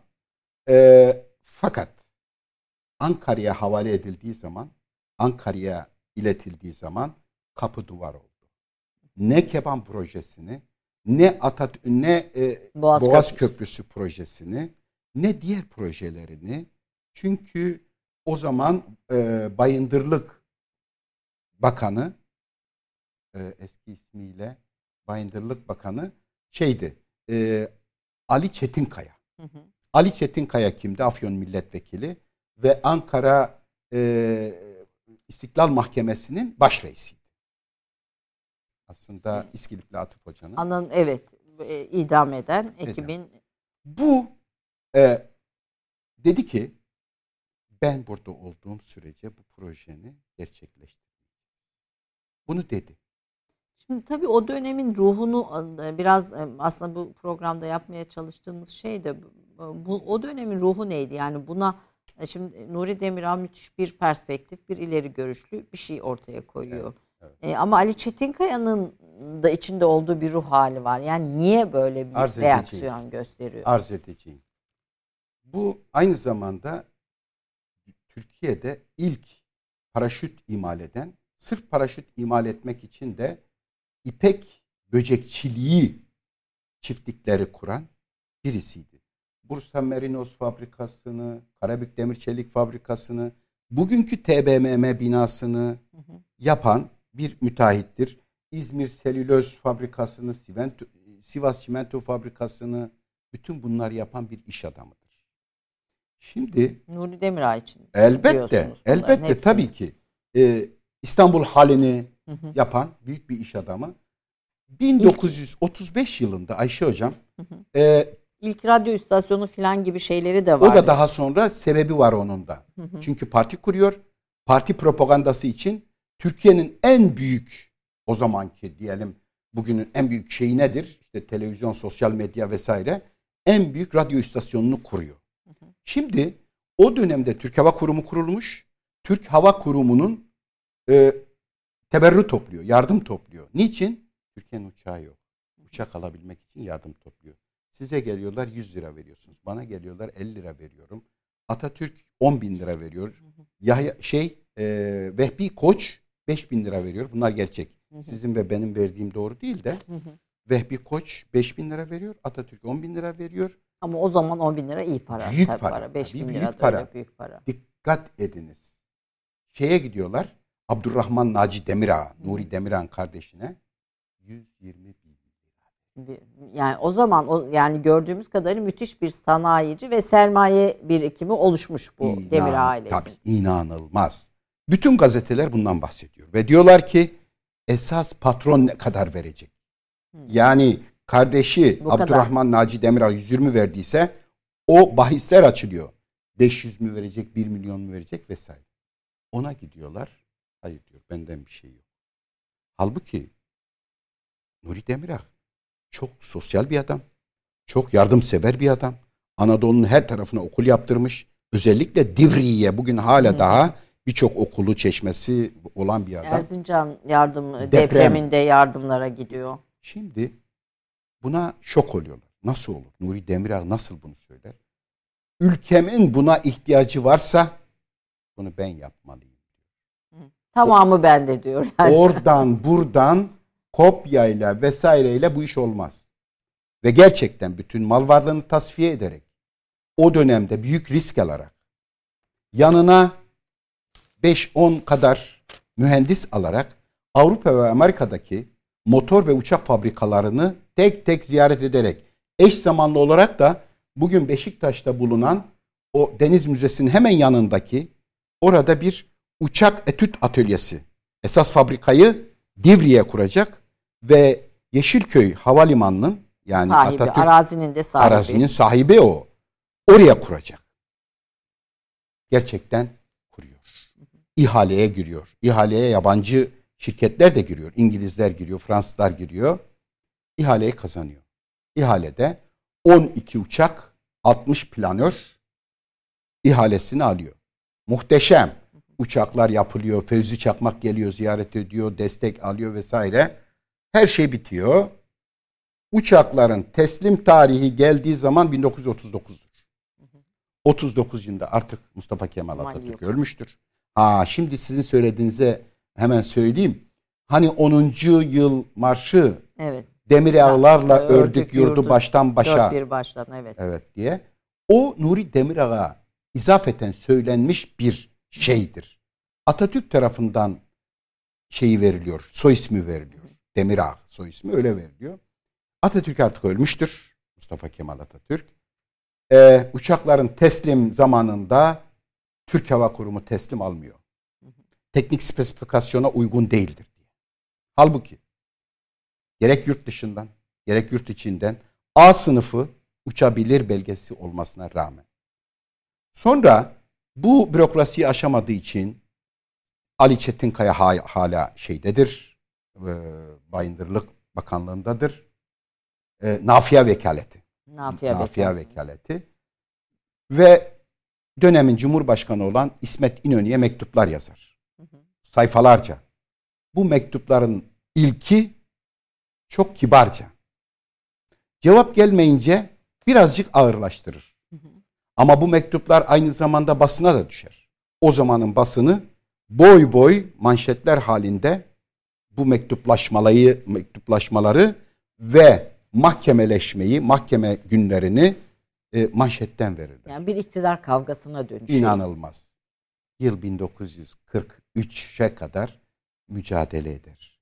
S2: Ee, fakat Ankara'ya havale edildiği zaman, Ankara'ya iletildiği zaman kapı duvar oldu. Ne Keban projesini, ne Atat ne e, Boğaz, Boğaz Köprüsü. Köprüsü projesini, ne diğer projelerini. Çünkü o zaman e, Bayındırlık Bakanı e, eski ismiyle Bayındırlık Bakanı şeydi e, Ali Çetinkaya. Hı hı. Ali Çetinkaya kimdi? Afyon milletvekili ve Ankara e, İstiklal Mahkemesi'nin baş reisiydi. Aslında İskilipli Atıf Hoca'nın.
S1: Anan evet e, idam eden ekibin.
S2: Bu e, dedi ki ben burada olduğum sürece bu projeni gerçekleştireceğim. Bunu dedi.
S1: Şimdi tabii o dönemin ruhunu e, biraz e, aslında bu programda yapmaya çalıştığımız şey de bu o dönemin ruhu neydi? Yani buna şimdi Nuri Demirel müthiş bir perspektif, bir ileri görüşlü bir şey ortaya koyuyor. Evet, evet. E, ama Ali Çetinkaya'nın da içinde olduğu bir ruh hali var. Yani niye böyle bir Arz reaksiyon edeceğim. gösteriyor?
S2: Arz edeceğim. Bu aynı zamanda Türkiye'de ilk paraşüt imal eden, sırf paraşüt imal etmek için de ipek böcekçiliği çiftlikleri kuran birisiydi. Bursa Merinos fabrikasını, Karabük Demir Çelik fabrikasını, bugünkü TBMM binasını yapan bir müteahhittir. İzmir Selüloz fabrikasını, Sivas Çimento fabrikasını bütün bunlar yapan bir iş adamıdır. Şimdi
S1: Nuri Demirağ için
S2: elbette elbette hepsini. tabii ki e, İstanbul halini hı hı. yapan büyük bir iş adamı. 1935 yılında Ayşe hocam hı hı. E,
S1: ilk radyo istasyonu falan gibi şeyleri de var.
S2: O da daha sonra sebebi var onun da. Hı hı. Çünkü parti kuruyor. Parti propagandası için Türkiye'nin en büyük o zamanki diyelim bugünün en büyük şeyi nedir? İşte televizyon, sosyal medya vesaire. En büyük radyo istasyonunu kuruyor. Hı hı. Şimdi o dönemde Türk Hava Kurumu kurulmuş. Türk Hava Kurumu'nun e, teberrü topluyor, yardım topluyor. Niçin? Türkiye'nin uçağı yok. Uçak alabilmek için yardım topluyor. Size geliyorlar 100 lira veriyorsunuz. Bana geliyorlar 50 lira veriyorum. Atatürk 10 bin lira veriyor. Yahya şey e, Vehbi Koç 5 bin lira veriyor. Bunlar gerçek. Sizin ve benim verdiğim doğru değil de Vehbi Koç 5 bin lira veriyor. Atatürk 10 bin lira veriyor.
S1: Ama o zaman 10 bin lira iyi para.
S2: Büyük para. para.
S1: 5 bin lira para. Büyük para.
S2: Dikkat ediniz. Şeye gidiyorlar. Abdurrahman Naci Demirağ, Nuri Demirağ'ın kardeşine 120 bin
S1: yani o zaman o yani gördüğümüz kadarıyla müthiş bir sanayici ve sermaye birikimi oluşmuş bu İnan, Demir ailesi. Tabii
S2: inanılmaz. Bütün gazeteler bundan bahsediyor ve diyorlar ki esas patron ne kadar verecek? Hmm. Yani kardeşi bu Abdurrahman kadar. Naci Demirel 120 verdiyse o bahisler açılıyor. 500 mü verecek, 1 milyon mu verecek vesaire. Ona gidiyorlar. Hayır diyor benden bir şey yok. Halbuki Nuri Demirel çok sosyal bir adam. Çok yardımsever bir adam. Anadolu'nun her tarafına okul yaptırmış. Özellikle Divriye bugün hala daha birçok okulu çeşmesi olan bir adam.
S1: Erzincan yardım Deprem. depreminde yardımlara gidiyor.
S2: Şimdi buna şok oluyorlar. Nasıl olur? Nuri Demirel nasıl bunu söyler? Ülkemin buna ihtiyacı varsa bunu ben yapmalıyım.
S1: Tamamı o, bende diyor.
S2: Yani. Oradan buradan kopyayla vesaireyle bu iş olmaz. Ve gerçekten bütün mal varlığını tasfiye ederek o dönemde büyük risk alarak yanına 5-10 kadar mühendis alarak Avrupa ve Amerika'daki motor ve uçak fabrikalarını tek tek ziyaret ederek eş zamanlı olarak da bugün Beşiktaş'ta bulunan o Deniz Müzesi'nin hemen yanındaki orada bir uçak etüt atölyesi esas fabrikayı Divri'ye kuracak ve Yeşilköy Havalimanı'nın yani
S1: sahibi, Atatürk arazinin de sahibi.
S2: Arazinin sahibi o. Oraya kuracak. Gerçekten kuruyor. İhaleye giriyor. İhaleye yabancı şirketler de giriyor. İngilizler giriyor, Fransızlar giriyor. İhaleyi kazanıyor. İhalede 12 uçak, 60 planör ihalesini alıyor. Muhteşem. Uçaklar yapılıyor. Fevzi Çakmak geliyor, ziyaret ediyor, destek alıyor vesaire. Her şey bitiyor. Uçakların teslim tarihi geldiği zaman 1939'dur. 39 yılında artık Mustafa Kemal Atatürk Mal ölmüştür. Ha şimdi sizin söylediğinize hemen söyleyeyim. Hani 10. yıl marşı
S1: evet.
S2: demir ağlarla ördük, ördük yurdu, yurdu baştan başa.
S1: Dört bir baştan evet.
S2: Evet diye. O Nuri Demirağ'a izafeten söylenmiş bir şeydir. Atatürk tarafından şeyi veriliyor, soy ismi veriliyor. Demirağ soy ismi öyle veriliyor. Atatürk artık ölmüştür. Mustafa Kemal Atatürk. Ee, uçakların teslim zamanında Türk Hava Kurumu teslim almıyor. Teknik spesifikasyona uygun değildir. Halbuki gerek yurt dışından gerek yurt içinden A sınıfı uçabilir belgesi olmasına rağmen. Sonra bu bürokrasiyi aşamadığı için Ali Çetinkaya hala şeydedir, e, Bayındırlık Bakanlığındadır. E, Nafia Vekaleti.
S1: Nafia,
S2: Nafia Vekaleti. Ve dönemin Cumhurbaşkanı olan İsmet İnönü'ye mektuplar yazar. Hı hı. Sayfalarca. Bu mektupların ilki çok kibarca. Cevap gelmeyince birazcık ağırlaştırır. Hı hı. Ama bu mektuplar aynı zamanda basına da düşer. O zamanın basını boy boy manşetler halinde bu mektuplaşmaları, mektuplaşmaları ve mahkemeleşmeyi, mahkeme günlerini e, manşetten verirler.
S1: Yani bir iktidar kavgasına dönüşüyor.
S2: İnanılmaz. Yıl 1943'e kadar mücadele eder.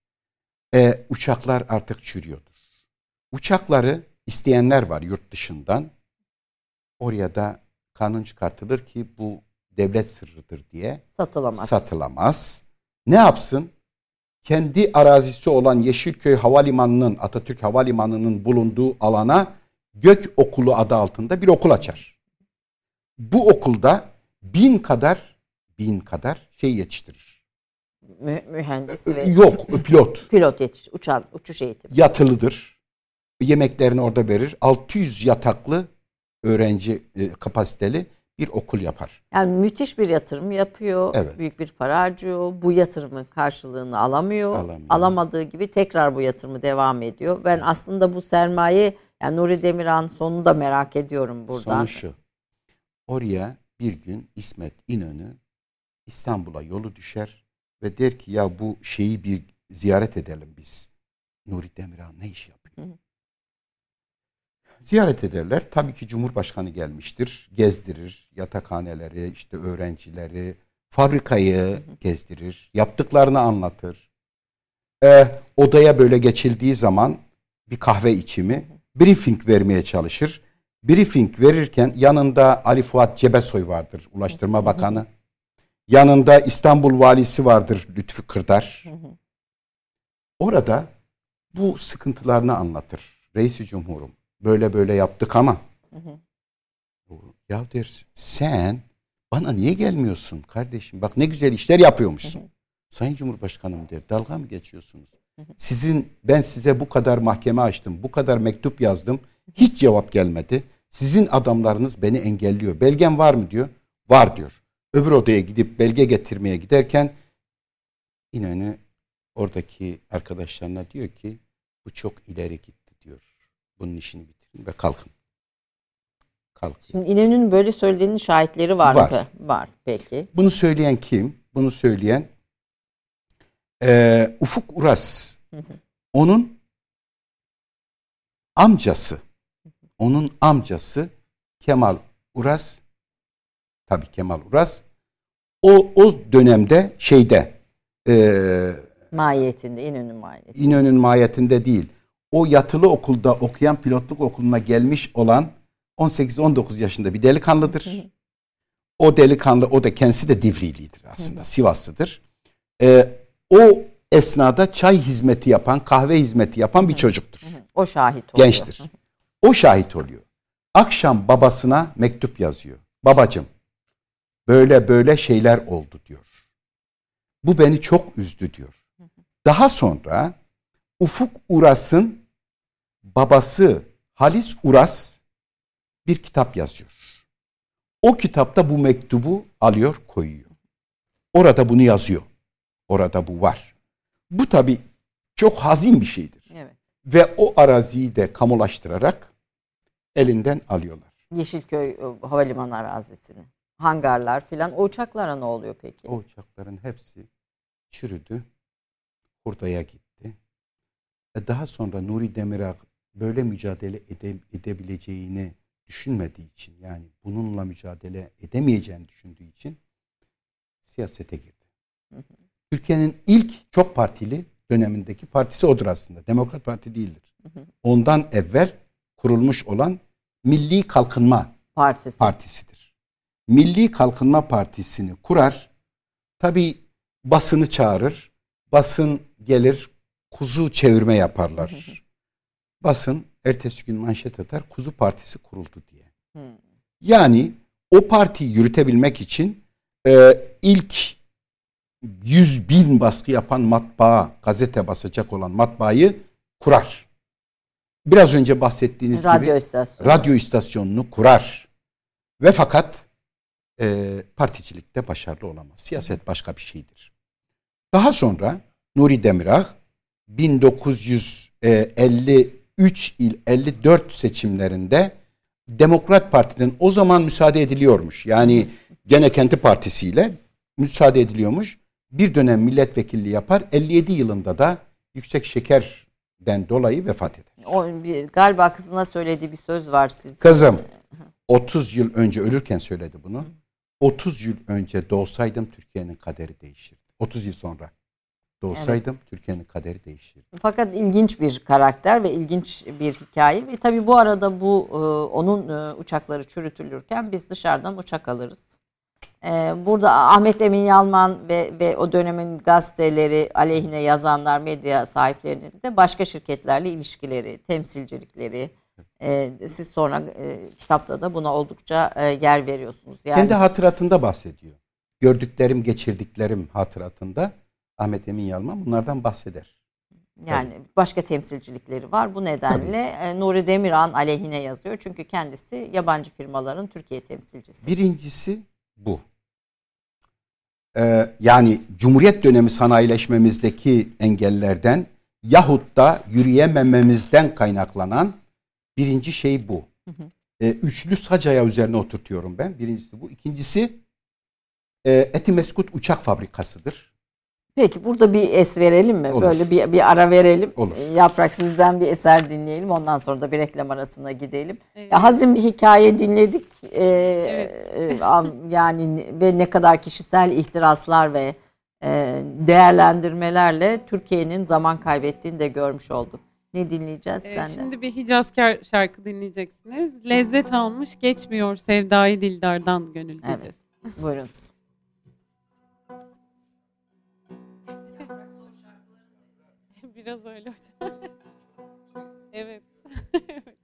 S2: E, uçaklar artık çürüyordur. Uçakları isteyenler var yurt dışından. Oraya da kanun çıkartılır ki bu devlet sırrıdır diye
S1: satılamaz.
S2: Satılamaz. Ne yapsın? Kendi arazisi olan Yeşilköy Havalimanı'nın, Atatürk Havalimanı'nın bulunduğu alana Gök Okulu adı altında bir okul açar. Bu okulda bin kadar bin kadar şey yetiştirir.
S1: Mü mühendis ve
S2: yok pilot. [LAUGHS]
S1: pilot yetiş uçan uçuş eğitimi.
S2: Yatılıdır. Yemeklerini orada verir. 600 yataklı öğrenci e, kapasiteli bir okul yapar.
S1: Yani müthiş bir yatırım yapıyor.
S2: Evet.
S1: Büyük bir para harcıyor. Bu yatırımın karşılığını alamıyor. alamıyor. Alamadığı gibi tekrar bu yatırımı devam ediyor. Ben aslında bu sermaye yani Nuri Demirhan sonunu da merak ediyorum buradan.
S2: Sonu şu. Oraya bir gün İsmet İnönü İstanbul'a yolu düşer ve der ki ya bu şeyi bir ziyaret edelim biz. Nuri Demirhan ne iş yapıyor? Hı. Ziyaret ederler. Tabii ki Cumhurbaşkanı gelmiştir. Gezdirir yatakhaneleri, işte öğrencileri, fabrikayı gezdirir. Yaptıklarını anlatır. Ee, odaya böyle geçildiği zaman bir kahve içimi briefing vermeye çalışır. Briefing verirken yanında Ali Fuat Cebesoy vardır, Ulaştırma Bakanı. Yanında İstanbul Valisi vardır, Lütfü Kırdar. Orada bu sıkıntılarını anlatır. Reisi Cumhurum böyle böyle yaptık ama. Ya der sen bana niye gelmiyorsun kardeşim? Bak ne güzel işler yapıyormuşsun. Sayın Cumhurbaşkanım der dalga mı geçiyorsunuz? Sizin ben size bu kadar mahkeme açtım, bu kadar mektup yazdım. Hiç cevap gelmedi. Sizin adamlarınız beni engelliyor. Belgen var mı diyor. Var diyor. Öbür odaya gidip belge getirmeye giderken İnönü oradaki arkadaşlarına diyor ki bu çok ileri gitti. Bunun işini bitirin ve kalkın.
S1: Kalkın. Şimdi İnönü'nün böyle söylediğinin şahitleri var, var. mı? Var peki.
S2: Bunu söyleyen kim? Bunu söyleyen e, Ufuk Uras. Onun amcası. Onun amcası Kemal Uras. Tabi Kemal Uras. O, o dönemde şeyde
S1: e, mahiyetinde İnönü mahiyetinde.
S2: İnönü'nün mahiyetinde değil. O yatılı okulda okuyan pilotluk okuluna gelmiş olan 18-19 yaşında bir delikanlıdır. O delikanlı o da kendisi de Divrilidir aslında. Sivaslıdır. Ee, o esnada çay hizmeti yapan, kahve hizmeti yapan bir çocuktur.
S1: O şahit oluyor.
S2: Gençtir. O şahit oluyor. Akşam babasına mektup yazıyor. Babacım böyle böyle şeyler oldu diyor. Bu beni çok üzdü diyor. Daha sonra Ufuk Uras'ın babası Halis Uras bir kitap yazıyor. O kitapta bu mektubu alıyor koyuyor. Orada bunu yazıyor. Orada bu var. Bu tabi çok hazin bir şeydir. Evet. Ve o araziyi de kamulaştırarak elinden alıyorlar.
S1: Yeşilköy e, Havalimanı arazisini. Hangarlar filan. O uçaklara ne oluyor peki?
S2: O uçakların hepsi çürüdü. Hurdaya gitti. E daha sonra Nuri Demirağ böyle mücadele ede, edebileceğini düşünmediği için yani bununla mücadele edemeyeceğini düşündüğü için siyasete girdi. Türkiye'nin ilk çok partili dönemindeki partisi odur aslında. Demokrat Parti değildir. Ondan evvel kurulmuş olan Milli Kalkınma Partisi. Partisidir. Milli Kalkınma Partisi'ni kurar. Tabi basını çağırır. Basın gelir kuzu çevirme yaparlar. Basın ertesi gün manşet atar kuzu partisi kuruldu diye. Yani o partiyi yürütebilmek için e, ilk 100 bin baskı yapan matbaa, gazete basacak olan matbaayı kurar. Biraz önce bahsettiğiniz
S1: radyo
S2: gibi
S1: istasyonu.
S2: radyo istasyonunu kurar. ve fakat e, particilikte başarılı olamaz. Siyaset başka bir şeydir. Daha sonra Nuri Demirağ 1953 il 54 seçimlerinde Demokrat Parti'den o zaman müsaade ediliyormuş. Yani gene kendi partisiyle müsaade ediliyormuş. Bir dönem milletvekilliği yapar. 57 yılında da yüksek şekerden dolayı vefat eder.
S1: O, bir, galiba kızına söylediği bir söz var siz.
S2: Kızım 30 yıl önce ölürken söyledi bunu. 30 yıl önce doğsaydım Türkiye'nin kaderi değişirdi. 30 yıl sonra doğsaydım evet. Türkiye'nin kaderi değişirdi.
S1: Fakat ilginç bir karakter ve ilginç bir hikaye ve tabii bu arada bu e, onun e, uçakları çürütülürken biz dışarıdan uçak alırız. E, burada Ahmet Emin Yalman ve ve o dönemin gazeteleri aleyhine yazanlar, medya sahiplerinin de başka şirketlerle ilişkileri, temsilcilikleri, e, siz sonra e, kitapta da buna oldukça e, yer veriyorsunuz.
S2: Yani, Kendi hatıratında bahsediyor. Gördüklerim, geçirdiklerim hatıratında Ahmet Emin Yalman bunlardan bahseder.
S1: Yani Tabii. başka temsilcilikleri var. Bu nedenle Tabii. Nuri Demirhan aleyhine yazıyor. Çünkü kendisi yabancı firmaların Türkiye temsilcisi.
S2: Birincisi bu. Ee, yani Cumhuriyet dönemi sanayileşmemizdeki engellerden yahut da yürüyemememizden kaynaklanan Birinci şey bu. Hı hı. E, üçlü sacaya üzerine oturtuyorum ben. Birincisi bu. İkincisi e, Etimeskut uçak fabrikasıdır.
S1: Peki burada bir es verelim mi? Olur. Böyle bir, bir ara verelim. Olur. E, Yaprak sizden bir eser dinleyelim. Ondan sonra da bir reklam arasına gidelim. Evet. Ya, hazin bir hikaye dinledik. Ee, evet. [LAUGHS] yani ve ne kadar kişisel ihtiraslar ve e, değerlendirmelerle Türkiye'nin zaman kaybettiğini de görmüş olduk. Ne dinleyeceğiz ee, senden?
S3: Şimdi bir Hicazkar şarkı dinleyeceksiniz. Lezzet almış geçmiyor sevdayı dildardan gönül diyeceğiz.
S1: Evet. Buyurunuz. [LAUGHS]
S3: Biraz öyle hocam. evet. [LAUGHS]
S1: evet.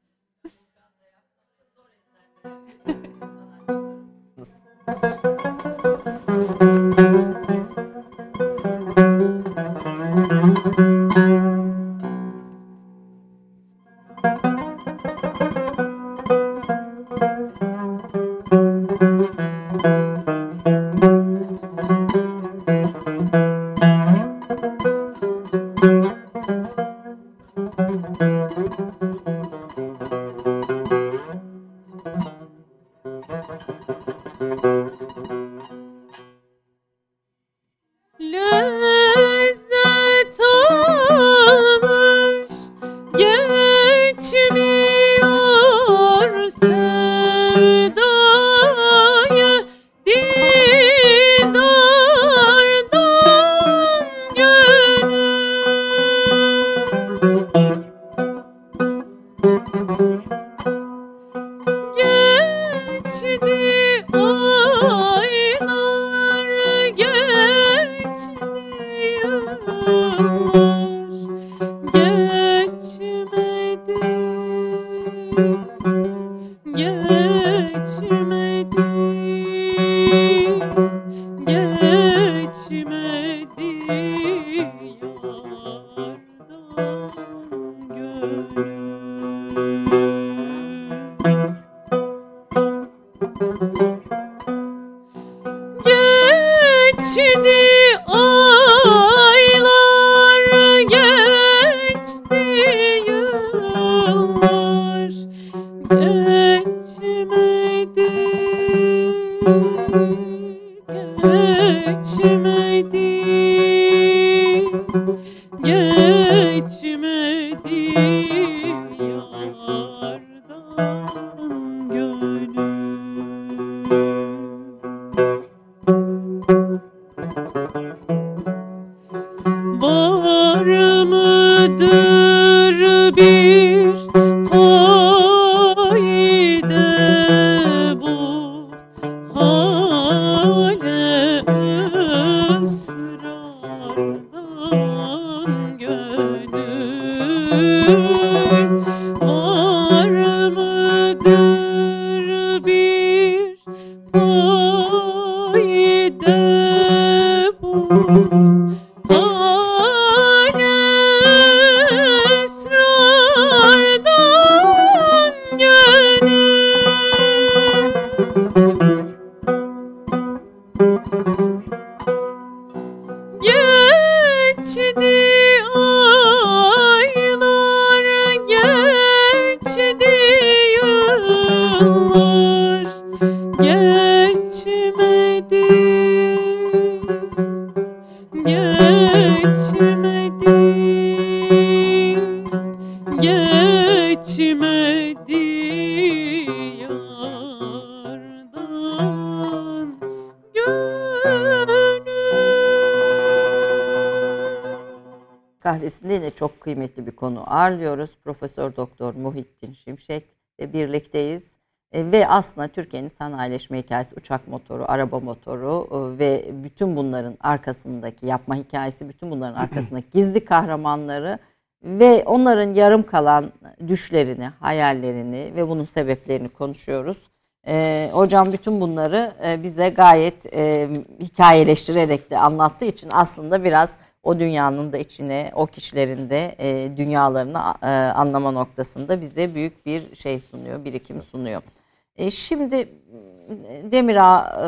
S1: Kıymetli bir konu ağırlıyoruz. Profesör Doktor Muhittin Şimşek ve birlikteyiz. E, ve aslında Türkiye'nin sanayileşme hikayesi, uçak motoru, araba motoru e, ve bütün bunların arkasındaki yapma hikayesi, bütün bunların arkasındaki gizli kahramanları ve onların yarım kalan düşlerini, hayallerini ve bunun sebeplerini konuşuyoruz. E, hocam bütün bunları e, bize gayet e, hikayeleştirerek de anlattığı için aslında biraz o dünyanın da içine, o kişilerin de e, dünyalarını e, anlama noktasında bize büyük bir şey sunuyor, birikim sunuyor. E, şimdi Demirağ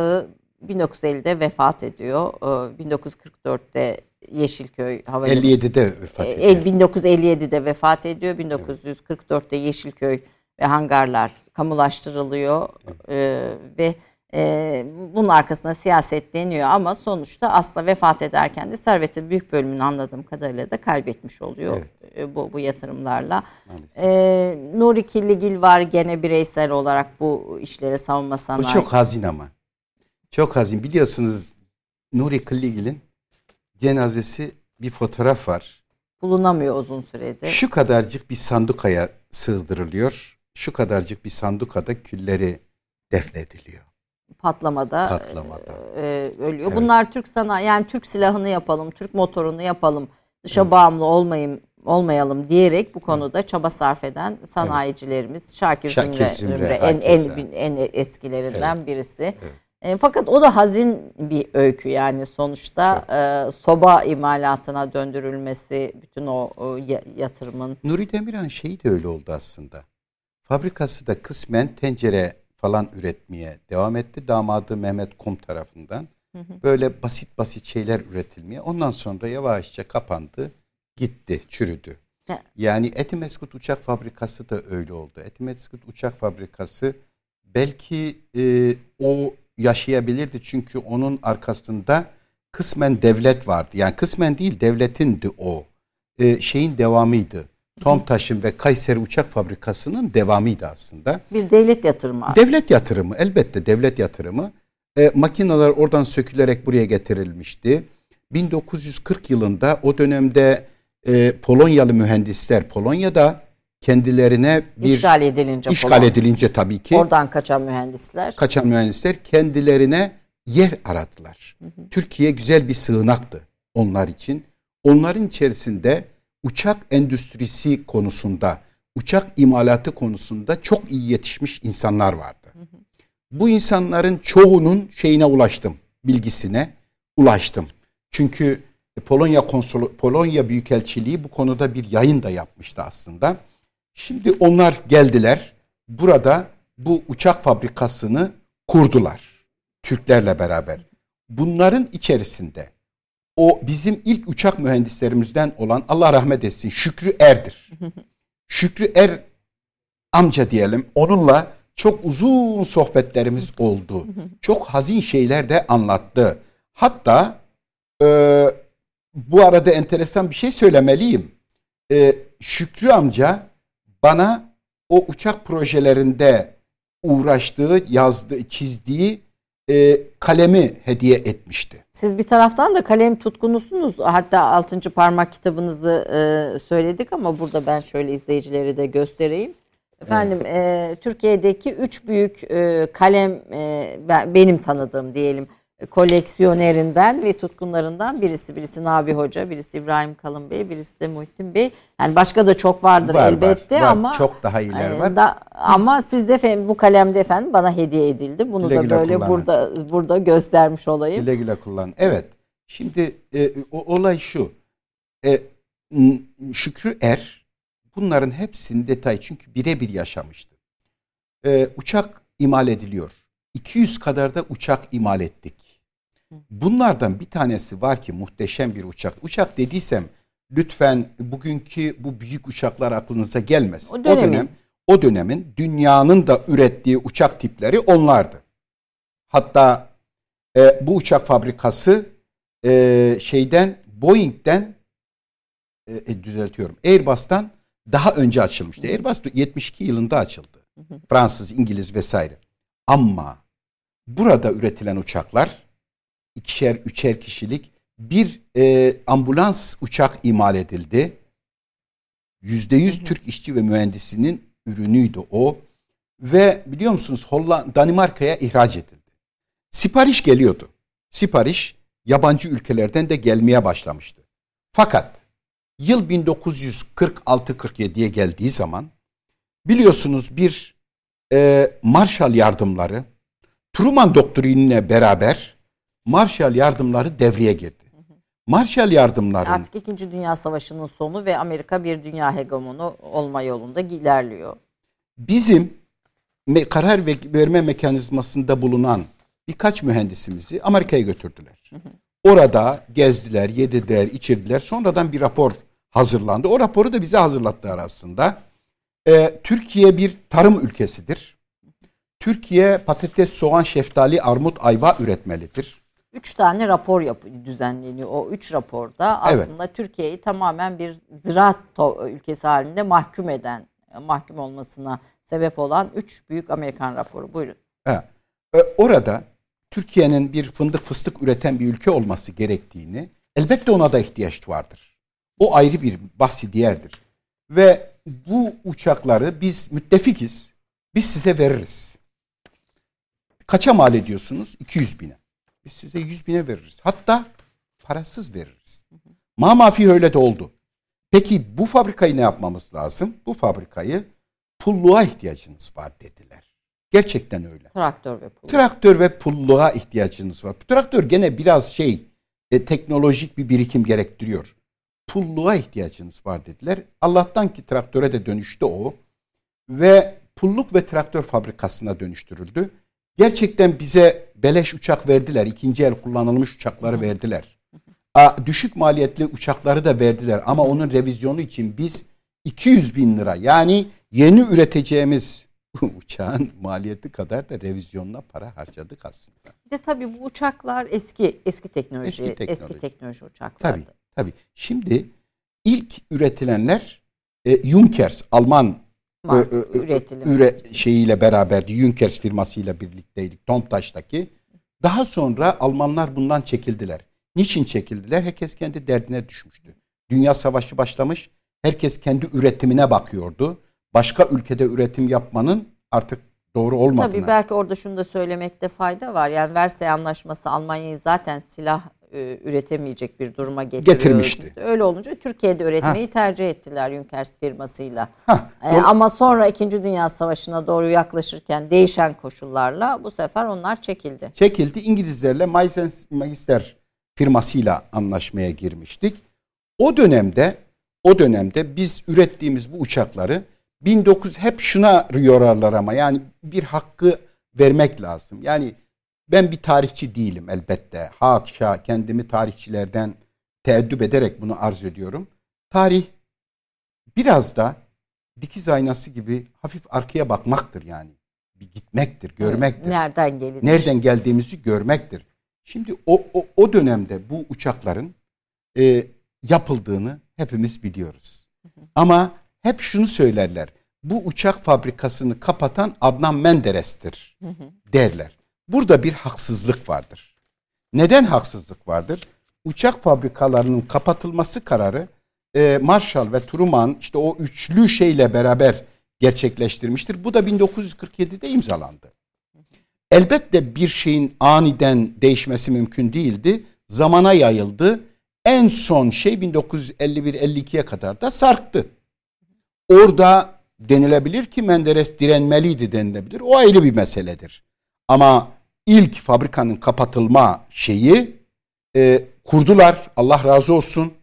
S1: e, 1950'de vefat ediyor. E, 1944'te Yeşilköy
S2: Havalimanı 57'de vefat e, ediyor.
S1: 1957'de vefat ediyor. 1944'te Yeşilköy ve hangarlar kamulaştırılıyor e, ve e, bunun arkasına siyaset deniyor ama sonuçta aslında vefat ederken de servetin büyük bölümünü anladığım kadarıyla da kaybetmiş oluyor evet. e, bu, bu yatırımlarla. E, Nuri Killigil var gene bireysel olarak bu işlere savunma sanayi.
S2: Bu çok hazin ama. Çok hazin. Biliyorsunuz Nuri Killigil'in cenazesi bir fotoğraf var.
S1: Bulunamıyor uzun süredir.
S2: Şu kadarcık bir sandukaya sığdırılıyor. Şu kadarcık bir sandukada külleri defnediliyor
S1: patlamada, patlamada. E, ölüyor. Evet. Bunlar Türk sanayi yani Türk silahını yapalım, Türk motorunu yapalım, dışa evet. bağımlı olmayayım olmayalım diyerek bu konuda çaba sarf eden sanayicilerimiz evet. Şakir, Şakir Zümre, Zümre en, en en eskilerinden evet. birisi. Evet. E, fakat o da hazin bir öykü yani sonuçta e, soba imalatına döndürülmesi bütün o, o yatırımın.
S2: Nuri Demirhan şeyi de öyle oldu aslında. Fabrikası da kısmen tencere falan üretmeye devam etti. Damadı Mehmet Kum tarafından. Hı hı. Böyle basit basit şeyler üretilmeye. Ondan sonra yavaşça kapandı, gitti, çürüdü. Ya. Yani Etimeskut Uçak Fabrikası da öyle oldu. Etimeskut Uçak Fabrikası belki e, o yaşayabilirdi çünkü onun arkasında kısmen devlet vardı. Yani kısmen değil devletindi o. E, şeyin devamıydı. Tomtaş'ın ve Kayseri Uçak Fabrikası'nın devamıydı aslında.
S1: Bir devlet yatırımı.
S2: Devlet yatırımı elbette devlet yatırımı. E, makineler oradan sökülerek buraya getirilmişti. 1940 yılında o dönemde e, Polonyalı mühendisler Polonya'da kendilerine bir
S1: işgal edilince
S2: işgal Polonya. edilince tabii ki
S1: oradan kaçan mühendisler
S2: kaçan mühendisler kendilerine yer aradılar. Hı hı. Türkiye güzel bir sığınaktı onlar için. Onların içerisinde uçak endüstrisi konusunda, uçak imalatı konusunda çok iyi yetişmiş insanlar vardı. Bu insanların çoğunun şeyine ulaştım, bilgisine ulaştım. Çünkü Polonya konsolu Polonya Büyükelçiliği bu konuda bir yayın da yapmıştı aslında. Şimdi onlar geldiler. Burada bu uçak fabrikasını kurdular. Türklerle beraber. Bunların içerisinde o bizim ilk uçak mühendislerimizden olan Allah rahmet etsin Şükrü Er'dir. [LAUGHS] Şükrü Er amca diyelim onunla çok uzun sohbetlerimiz [LAUGHS] oldu. [LAUGHS] Çok hazin şeyler de anlattı. Hatta e, bu arada enteresan bir şey söylemeliyim. E, Şükrü amca bana o uçak projelerinde uğraştığı, yazdığı, çizdiği e, kalemi hediye etmişti.
S1: Siz bir taraftan da kalem tutkunusunuz. Hatta altıncı parmak kitabınızı e, söyledik ama burada ben şöyle izleyicileri de göstereyim. Efendim evet. e, Türkiye'deki üç büyük e, kalem e, ben, benim tanıdığım diyelim koleksiyonerinden ve tutkunlarından birisi. Birisi Nabi Hoca, birisi İbrahim Kalın Bey, birisi de Muhittin Bey. Yani başka da çok vardır var, elbette var, var. ama
S2: çok daha iyiler e, var. Da,
S1: ama sizde efendim bu kalemde efendim bana hediye edildi. Bunu güle da böyle kullanın. burada burada göstermiş olayım.
S2: Güle güle kullan. Evet. Şimdi e, o, olay şu. E, Şükrü Er bunların hepsinin detay çünkü birebir yaşamıştı. E, uçak imal ediliyor. 200 kadar da uçak imal ettik. Bunlardan bir tanesi var ki muhteşem bir uçak. Uçak dediysem lütfen bugünkü bu büyük uçaklar aklınıza gelmez. O, o dönem o dönemin dünyanın da ürettiği uçak tipleri onlardı. Hatta e, bu uçak fabrikası e, şeyden Boeing'den e, e düzeltiyorum. Airbus'tan daha önce açılmıştı. Airbus 72 yılında açıldı. Fransız, İngiliz vesaire. Ama burada üretilen uçaklar ikişer, üçer kişilik bir e, ambulans uçak imal edildi. Yüzde yüz Türk işçi ve mühendisinin ürünüydü o. Ve biliyor musunuz Hollanda, Danimarka'ya ihraç edildi. Sipariş geliyordu. Sipariş yabancı ülkelerden de gelmeye başlamıştı. Fakat yıl 1946-47'ye geldiği zaman biliyorsunuz bir e, Marshall yardımları Truman doktrinine beraber Marshall yardımları devreye girdi. Marshall yardımları
S1: artık 2. Dünya Savaşı'nın sonu ve Amerika bir dünya hegemonu olma yolunda ilerliyor.
S2: Bizim karar verme mekanizmasında bulunan birkaç mühendisimizi Amerika'ya götürdüler. Orada gezdiler, yediler, içirdiler. Sonradan bir rapor hazırlandı. O raporu da bize hazırlattılar aslında. Ee, Türkiye bir tarım ülkesidir. Türkiye patates, soğan, şeftali, armut, ayva üretmelidir.
S1: Üç tane rapor yap düzenleniyor. O üç raporda aslında evet. Türkiye'yi tamamen bir ziraat ülkesi halinde mahkum eden, mahkum olmasına sebep olan üç büyük Amerikan raporu. Buyurun.
S2: Evet. Orada Türkiye'nin bir fındık fıstık üreten bir ülke olması gerektiğini elbette ona da ihtiyaç vardır. O ayrı bir bahsi diğerdir. Ve bu uçakları biz müttefikiz. Biz size veririz. Kaça mal ediyorsunuz? 200 bine. Biz size 100 bine veririz. Hatta parasız veririz. Mamafi öyle de oldu. Peki bu fabrikayı ne yapmamız lazım? Bu fabrikayı pulluğa ihtiyacınız var dediler. Gerçekten öyle.
S1: Traktör ve pulluk.
S2: Traktör ve pulluğa ihtiyacınız var. Traktör gene biraz şey e, teknolojik bir birikim gerektiriyor. Pulluğa ihtiyacınız var dediler. Allah'tan ki traktöre de dönüştü o. Ve pulluk ve traktör fabrikasına dönüştürüldü. Gerçekten bize beleş uçak verdiler. İkinci el kullanılmış uçakları verdiler. A, düşük maliyetli uçakları da verdiler. Ama onun revizyonu için biz 200 bin lira yani yeni üreteceğimiz [LAUGHS] uçağın maliyeti kadar da revizyonuna para harcadık aslında.
S1: Bir de tabii bu uçaklar eski eski teknoloji eski teknoloji, eski teknoloji uçaklardı.
S2: Tabii tabii. Şimdi ilk üretilenler e, Junkers Alman Ö, ö, üretimi. üre şeyiyle beraberdi. Junkers firmasıyla birlikteydik Tomtaş'taki. Daha sonra Almanlar bundan çekildiler. Niçin çekildiler? Herkes kendi derdine düşmüştü. Dünya savaşı başlamış. Herkes kendi üretimine bakıyordu başka ülkede üretim yapmanın artık doğru olmadığını.
S1: Tabii belki orada şunu da söylemekte fayda var. Yani Versay Anlaşması Almanya'yı zaten silah e, üretemeyecek bir duruma getiriyor.
S2: Getirmişti.
S1: Öyle olunca Türkiye'de üretmeyi ha. tercih ettiler Junkers firmasıyla. Ha, ee, ama sonra 2. Dünya Savaşı'na doğru yaklaşırken değişen koşullarla bu sefer onlar çekildi.
S2: Çekildi. İngilizlerle Magister firmasıyla anlaşmaya girmiştik. O dönemde o dönemde biz ürettiğimiz bu uçakları 19 hep şuna yorarlar ama yani bir hakkı vermek lazım. Yani ben bir tarihçi değilim elbette. Haşa kendimi tarihçilerden teeddüp ederek bunu arz ediyorum. Tarih biraz da dikiz aynası gibi hafif arkaya bakmaktır yani. Bir gitmektir, görmektir.
S1: Nereden gelinmiş?
S2: Nereden geldiğimizi görmektir. Şimdi o, o, o dönemde bu uçakların e, yapıldığını hepimiz biliyoruz. Ama hep şunu söylerler. Bu uçak fabrikasını kapatan Adnan Menderes'tir derler. Burada bir haksızlık vardır. Neden haksızlık vardır? Uçak fabrikalarının kapatılması kararı e, Marshall ve Truman işte o üçlü şeyle beraber gerçekleştirmiştir. Bu da 1947'de imzalandı. Elbette bir şeyin aniden değişmesi mümkün değildi. Zamana yayıldı. En son şey 1951-52'ye kadar da sarktı. Orada denilebilir ki Menderes direnmeliydi denilebilir. O ayrı bir meseledir. Ama ilk fabrikanın kapatılma şeyi e, kurdular. Allah razı olsun.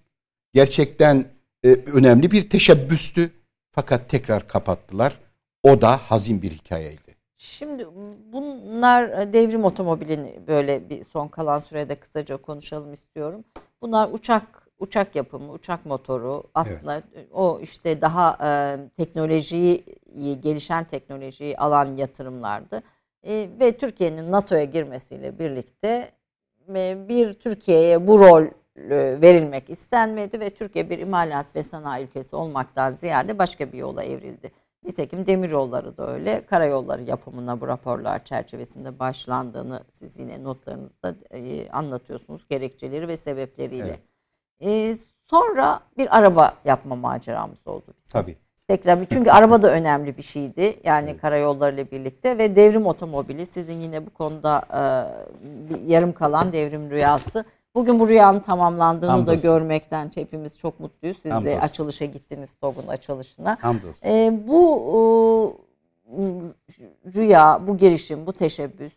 S2: Gerçekten e, önemli bir teşebbüstü. Fakat tekrar kapattılar. O da hazin bir hikayeydi.
S1: Şimdi bunlar devrim otomobilini böyle bir son kalan sürede kısaca konuşalım istiyorum. Bunlar uçak uçak yapımı, uçak motoru aslında evet. o işte daha e, teknolojiyi gelişen teknolojiyi alan yatırımlardı. E, ve Türkiye'nin NATO'ya girmesiyle birlikte e, bir Türkiye'ye bu rol e, verilmek istenmedi ve Türkiye bir imalat ve sanayi ülkesi olmaktan ziyade başka bir yola evrildi. Nitekim demiryolları da öyle. Karayolları yapımına bu raporlar çerçevesinde başlandığını siz yine notlarınızda e, anlatıyorsunuz. Gerekçeleri ve sebepleriyle. Evet. E, sonra bir araba yapma maceramız oldu. Bizim.
S2: Tabii.
S1: Tekrar bir, çünkü araba da önemli bir şeydi. Yani evet. karayolları ile birlikte ve devrim otomobili sizin yine bu konuda e, yarım kalan devrim rüyası. Bugün bu rüyanın tamamlandığını Hamdolsun. da görmekten hepimiz çok mutluyuz. Siz Hamdolsun. de açılışa gittiniz TOG'un açılışına.
S2: Hamdolsun.
S1: E, bu e, rüya, bu girişim, bu teşebbüs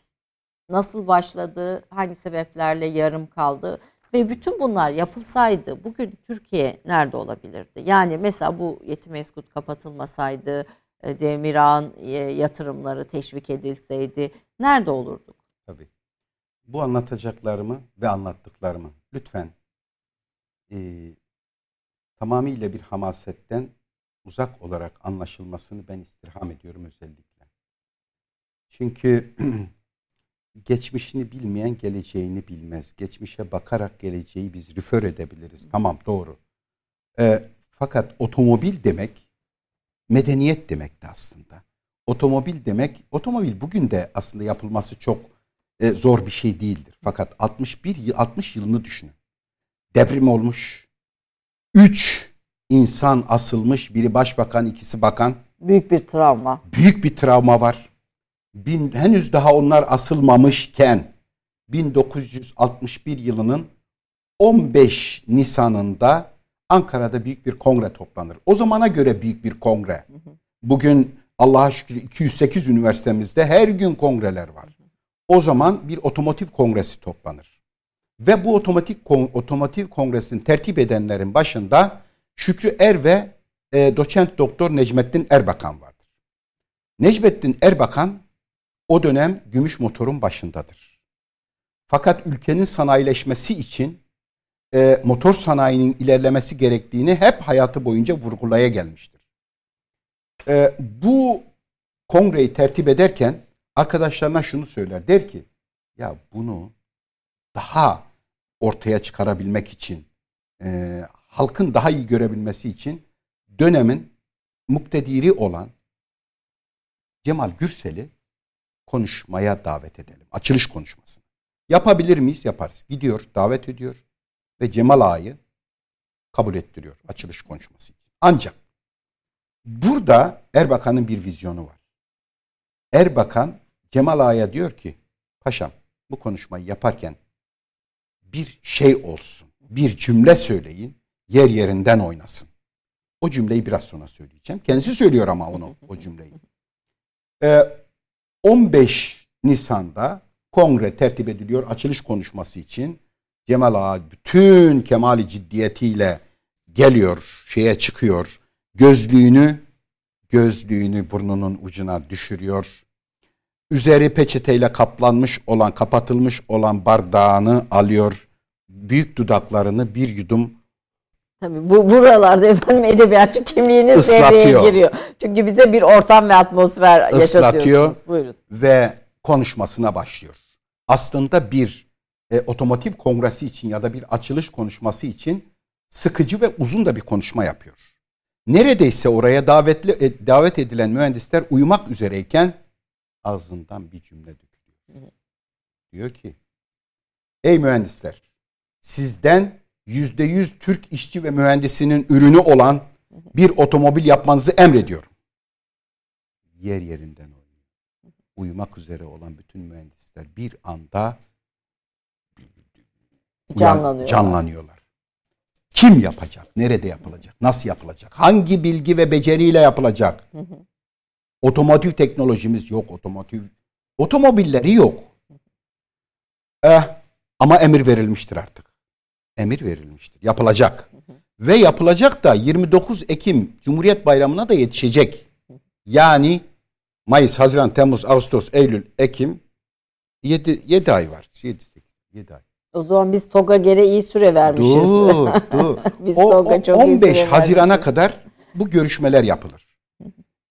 S1: nasıl başladı? Hangi sebeplerle yarım kaldı? Ve bütün bunlar yapılsaydı bugün Türkiye nerede olabilirdi? Yani mesela bu yetim eskut kapatılmasaydı, e, Demirağ'ın e, yatırımları teşvik edilseydi nerede olurduk?
S2: Tabii. Bu anlatacaklarımı ve anlattıklarımı lütfen e, tamamıyla bir hamasetten uzak olarak anlaşılmasını ben istirham ediyorum özellikle. Çünkü [CLEARS THROAT] geçmişini bilmeyen geleceğini bilmez. Geçmişe bakarak geleceği biz refer edebiliriz. Tamam doğru. E, fakat otomobil demek medeniyet demekti aslında. Otomobil demek, otomobil bugün de aslında yapılması çok e, zor bir şey değildir. Fakat 61 yıl, 60 yılını düşünün. Devrim olmuş. Üç insan asılmış. Biri başbakan, ikisi bakan.
S1: Büyük bir travma.
S2: Büyük bir travma var bin, henüz daha onlar asılmamışken 1961 yılının 15 Nisan'ında Ankara'da büyük bir kongre toplanır. O zamana göre büyük bir kongre. Bugün Allah'a şükür 208 üniversitemizde her gün kongreler var. O zaman bir otomotiv kongresi toplanır. Ve bu otomatik otomotiv kongresini tertip edenlerin başında Şükrü Er ve e, doçent doktor Necmettin Erbakan vardır. Necmettin Erbakan o dönem gümüş motorun başındadır. Fakat ülkenin sanayileşmesi için e, motor sanayinin ilerlemesi gerektiğini hep hayatı boyunca vurgulaya gelmiştir. E, bu kongreyi tertip ederken arkadaşlarına şunu söyler. Der ki ya bunu daha ortaya çıkarabilmek için e, halkın daha iyi görebilmesi için dönemin muktediri olan Cemal Gürsel'i konuşmaya davet edelim. Açılış konuşmasını. Yapabilir miyiz? Yaparız. Gidiyor, davet ediyor ve Cemal Ağa'yı kabul ettiriyor açılış konuşması. Ancak burada Erbakan'ın bir vizyonu var. Erbakan Cemal Ağa'ya diyor ki paşam bu konuşmayı yaparken bir şey olsun, bir cümle söyleyin, yer yerinden oynasın. O cümleyi biraz sonra söyleyeceğim. Kendisi söylüyor ama onu o cümleyi. Ee, 15 Nisan'da kongre tertip ediliyor açılış konuşması için. Cemal Ağa bütün kemali ciddiyetiyle geliyor, şeye çıkıyor. Gözlüğünü gözlüğünü burnunun ucuna düşürüyor. Üzeri peçeteyle kaplanmış olan, kapatılmış olan bardağını alıyor. Büyük dudaklarını bir yudum
S1: Tabii bu buralarda efendim edebiyatçı kimliğiniz devreye giriyor. Çünkü bize bir ortam ve atmosfer yaşatıyorsunuz. Buyurun.
S2: Ve konuşmasına başlıyor. Aslında bir e, otomotiv kongresi için ya da bir açılış konuşması için sıkıcı ve uzun da bir konuşma yapıyor. Neredeyse oraya davetli e, davet edilen mühendisler uyumak üzereyken ağzından bir cümle dökülüyor. Diyor ki: "Ey mühendisler, sizden yüzde yüz Türk işçi ve mühendisinin ürünü olan bir otomobil yapmanızı emrediyorum. Yer yerinden oynuyor. Uyumak üzere olan bütün mühendisler bir anda
S1: canlanıyorlar.
S2: canlanıyorlar. Kim yapacak? Nerede yapılacak? Nasıl yapılacak? Hangi bilgi ve beceriyle yapılacak? Otomotiv teknolojimiz yok. Otomotiv otomobilleri yok. Eh, ama emir verilmiştir artık emir verilmiştir. Yapılacak. Ve yapılacak da 29 Ekim Cumhuriyet Bayramı'na da yetişecek. Yani Mayıs, Haziran, Temmuz, Ağustos, Eylül, Ekim 7, 7 ay var. 7, 8, 7 ay.
S1: O zaman biz TOG'a göre iyi süre vermişiz.
S2: Dur, dur. [LAUGHS] biz o, TOG'a çok 15 iyi süre Haziran'a vermişiz. kadar bu görüşmeler yapılır.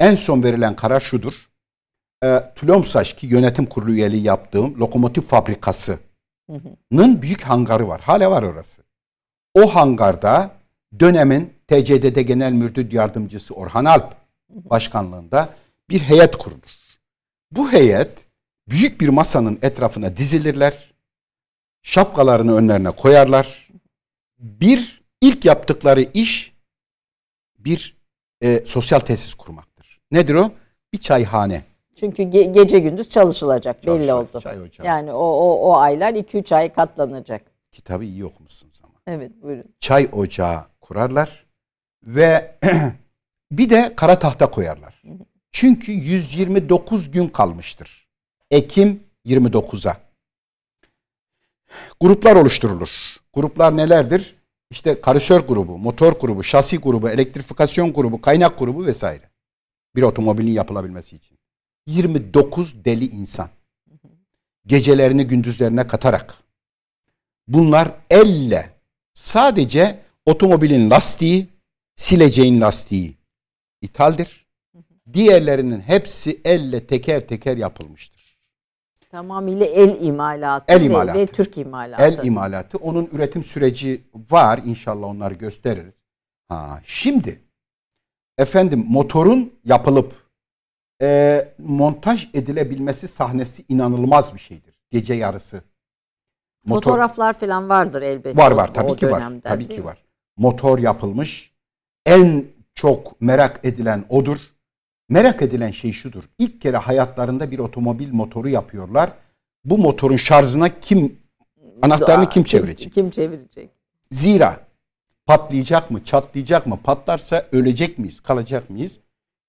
S2: En son verilen karar şudur. E, Tülomsaş ki yönetim kurulu üyeliği yaptığım lokomotif fabrikası Nın büyük hangarı var. Hala var orası. O hangarda dönemin TCDD Genel Müdür Yardımcısı Orhan Alp, başkanlığında bir heyet kurulur. Bu heyet büyük bir masanın etrafına dizilirler. Şapkalarını önlerine koyarlar. Bir ilk yaptıkları iş bir e, sosyal tesis kurmaktır. Nedir o? Bir çayhane.
S1: Çünkü ge- gece gündüz çalışılacak belli
S2: Çalışacak,
S1: oldu.
S2: çay ocağı.
S1: Yani o, o, o aylar 2-3 ay katlanacak.
S2: Kitabı iyi okumuşsunuz ama.
S1: Evet buyurun.
S2: Çay ocağı kurarlar ve [CLEARS THROAT] bir de kara tahta koyarlar. Çünkü 129 gün kalmıştır. Ekim 29'a. Gruplar oluşturulur. Gruplar nelerdir? İşte karısör grubu, motor grubu, şasi grubu, elektrifikasyon grubu, kaynak grubu vesaire. Bir otomobilin yapılabilmesi için. 29 deli insan. Gecelerini gündüzlerine katarak. Bunlar elle sadece otomobilin lastiği, sileceğin lastiği ithaldir. Diğerlerinin hepsi elle teker teker yapılmıştır.
S1: Tamamıyla el imalatı,
S2: El imalatı.
S1: Ve, Türk imalatı.
S2: El imalatı. Onun üretim süreci var. İnşallah onları gösteririz. Ha, şimdi efendim motorun yapılıp e, montaj edilebilmesi sahnesi inanılmaz bir şeydir. Gece yarısı. Motor-
S1: Fotoğraflar falan vardır elbette.
S2: Var var tabii
S1: o
S2: ki var. Tabii ki var. Motor yapılmış. En çok merak edilen odur. Merak edilen şey şudur. İlk kere hayatlarında bir otomobil motoru yapıyorlar. Bu motorun şarjına kim anahtarını
S1: Aa,
S2: kim çevirecek?
S1: Kim çevirecek?
S2: Zira patlayacak mı, çatlayacak mı, patlarsa ölecek miyiz, kalacak mıyız?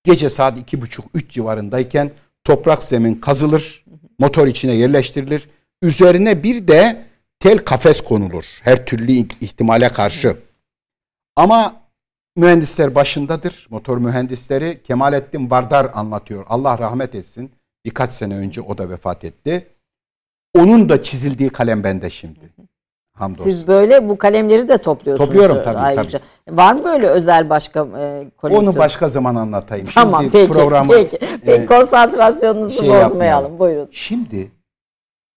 S2: Gece saat iki buçuk, üç civarındayken toprak zemin kazılır, motor içine yerleştirilir. Üzerine bir de tel kafes konulur her türlü ihtimale karşı. Ama mühendisler başındadır. Motor mühendisleri Kemalettin Vardar anlatıyor. Allah rahmet etsin. Birkaç sene önce o da vefat etti. Onun da çizildiği kalem bende şimdi. Hamdolsun.
S1: Siz böyle bu kalemleri de topluyorsunuz.
S2: Topluyorum tabii,
S1: ayrıca. Var mı böyle özel başka e, koleksiyon?
S2: Onu başka zaman anlatayım.
S1: Tamam
S2: Şimdi
S1: peki.
S2: programı,
S1: peki. Peki
S2: e,
S1: konsantrasyonunuzu
S2: şey
S1: bozmayalım.
S2: yapmayalım.
S1: Buyurun.
S2: Şimdi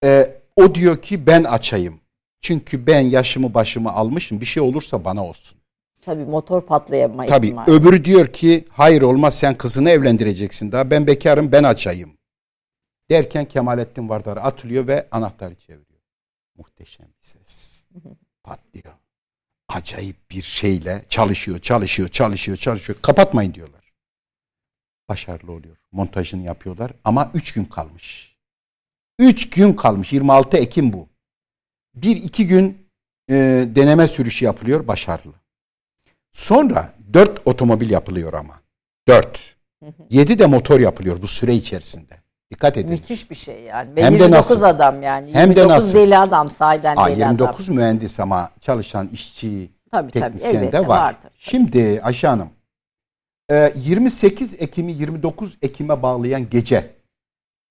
S2: e, o diyor ki ben açayım. Çünkü ben yaşımı başımı almışım. Bir şey olursa bana olsun.
S1: Tabii motor patlayama
S2: Tabii
S1: ihtimali.
S2: öbürü diyor ki hayır olmaz sen kızını evlendireceksin daha. Ben bekarım ben açayım. Derken Kemalettin Vardar atılıyor ve anahtarı çeviriyor. Muhteşem bir ses. Patlıyor. Acayip bir şeyle çalışıyor, çalışıyor, çalışıyor, çalışıyor. Kapatmayın diyorlar. Başarılı oluyor. Montajını yapıyorlar ama 3 gün kalmış. 3 gün kalmış. 26 Ekim bu. Bir iki gün e, deneme sürüşü yapılıyor. Başarılı. Sonra 4 otomobil yapılıyor ama. 4. 7 de motor yapılıyor bu süre içerisinde. Dikkat edin.
S1: Müthiş bir şey yani. Ve
S2: Hem de
S1: 29
S2: nasıl?
S1: adam yani.
S2: Hem de
S1: 29
S2: nasıl?
S1: deli adam sahiden
S2: Aa,
S1: deli
S2: 29
S1: adam.
S2: mühendis ama çalışan işçi,
S1: Tabii, tabii,
S2: teknisyen
S1: elbette
S2: de var.
S1: vardır.
S2: Şimdi Ayşe Hanım, e, 28 Ekim'i 29 Ekim'e bağlayan gece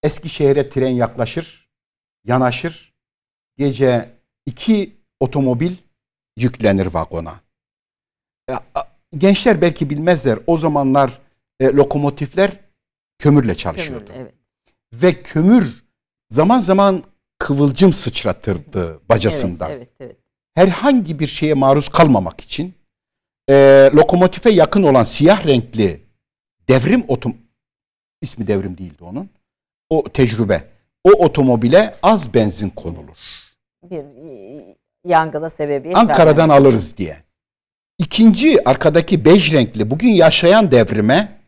S2: Eskişehir'e tren yaklaşır, yanaşır. Gece iki otomobil yüklenir vagona. E, Gençler belki bilmezler. O zamanlar e, lokomotifler kömürle çalışıyordu.
S1: Kömürlü, evet.
S2: Ve kömür zaman zaman kıvılcım sıçratırdı bacasından.
S1: Evet, evet, evet.
S2: Herhangi bir şeye maruz kalmamak için e, lokomotife yakın olan siyah renkli devrim otom ismi devrim değildi onun. O tecrübe. O otomobile az benzin konulur.
S1: Bir e, yangına sebebiyet
S2: Ankara'dan
S1: vermemek.
S2: alırız diye. İkinci arkadaki bej renkli bugün yaşayan devrime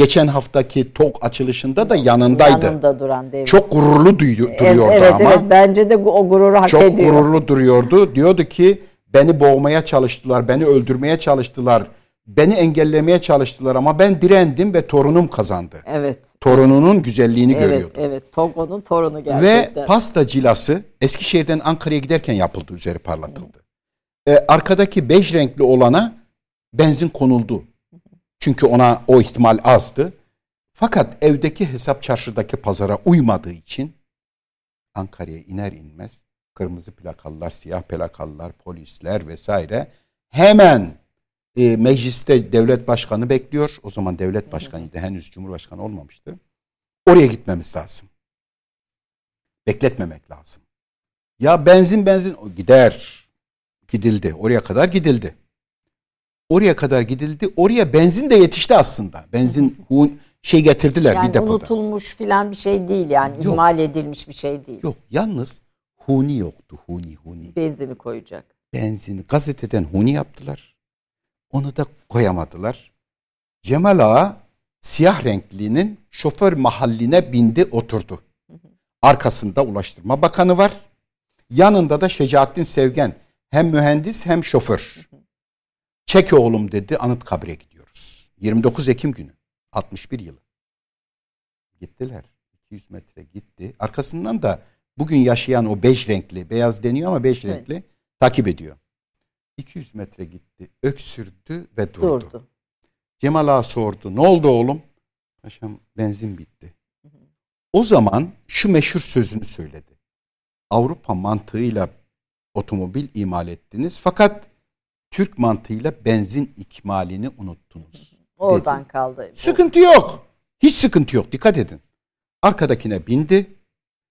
S2: geçen haftaki TOK açılışında da yanındaydı.
S1: Yanında duran devrim.
S2: Çok gururlu duyu-
S1: Evet,
S2: duruyordu
S1: evet,
S2: ama.
S1: evet. Bence de o gururu hak
S2: Çok
S1: ediyor.
S2: gururlu duruyordu. Diyordu ki beni boğmaya çalıştılar, beni öldürmeye çalıştılar, beni engellemeye çalıştılar ama ben direndim ve torunum kazandı.
S1: Evet.
S2: Torununun güzelliğini
S1: Evet,
S2: görüyordu.
S1: evet. Togo'nun torunu
S2: Ve
S1: gerçekten.
S2: pasta cilası Eskişehir'den Ankara'ya giderken yapıldı, üzeri parlatıldı. Ee, arkadaki bej renkli olana benzin konuldu. Çünkü ona o ihtimal azdı. Fakat evdeki hesap çarşıdaki pazara uymadığı için Ankara'ya iner inmez kırmızı plakalılar, siyah plakalılar, polisler vesaire hemen e, mecliste devlet başkanı bekliyor. O zaman devlet başkanıydı. Henüz cumhurbaşkanı olmamıştı. Oraya gitmemiz lazım. Bekletmemek lazım. Ya benzin benzin o gider. Gidildi. Oraya kadar gidildi. Oraya kadar gidildi. Oraya benzin de yetişti aslında. Benzin şey getirdiler
S1: yani
S2: bir depoda.
S1: unutulmuş filan bir şey değil yani Yok. ihmal edilmiş bir şey değil.
S2: Yok yalnız huni yoktu huni huni.
S1: Benzini koyacak.
S2: Benzini gazeteden huni yaptılar. Onu da koyamadılar. Cemal Ağa siyah renklinin şoför mahalline bindi oturdu. Arkasında Ulaştırma Bakanı var. Yanında da Şecaettin Sevgen hem mühendis hem şoför. Çek oğlum dedi Anıtkabir'e gidiyoruz. 29 Ekim günü 61 yılı. Gittiler. 200 metre gitti. Arkasından da bugün yaşayan o beş renkli, beyaz deniyor ama beş evet. renkli takip ediyor. 200 metre gitti. Öksürdü ve durdu. durdu. Cemal Ağa sordu. Ne oldu oğlum? Paşam benzin bitti. O zaman şu meşhur sözünü söyledi. Avrupa mantığıyla otomobil imal ettiniz fakat Türk mantığıyla benzin ikmalini unuttunuz.
S1: Oradan dedi. kaldı.
S2: Sıkıntı yok. Hiç sıkıntı yok. Dikkat edin. Arkadakine bindi.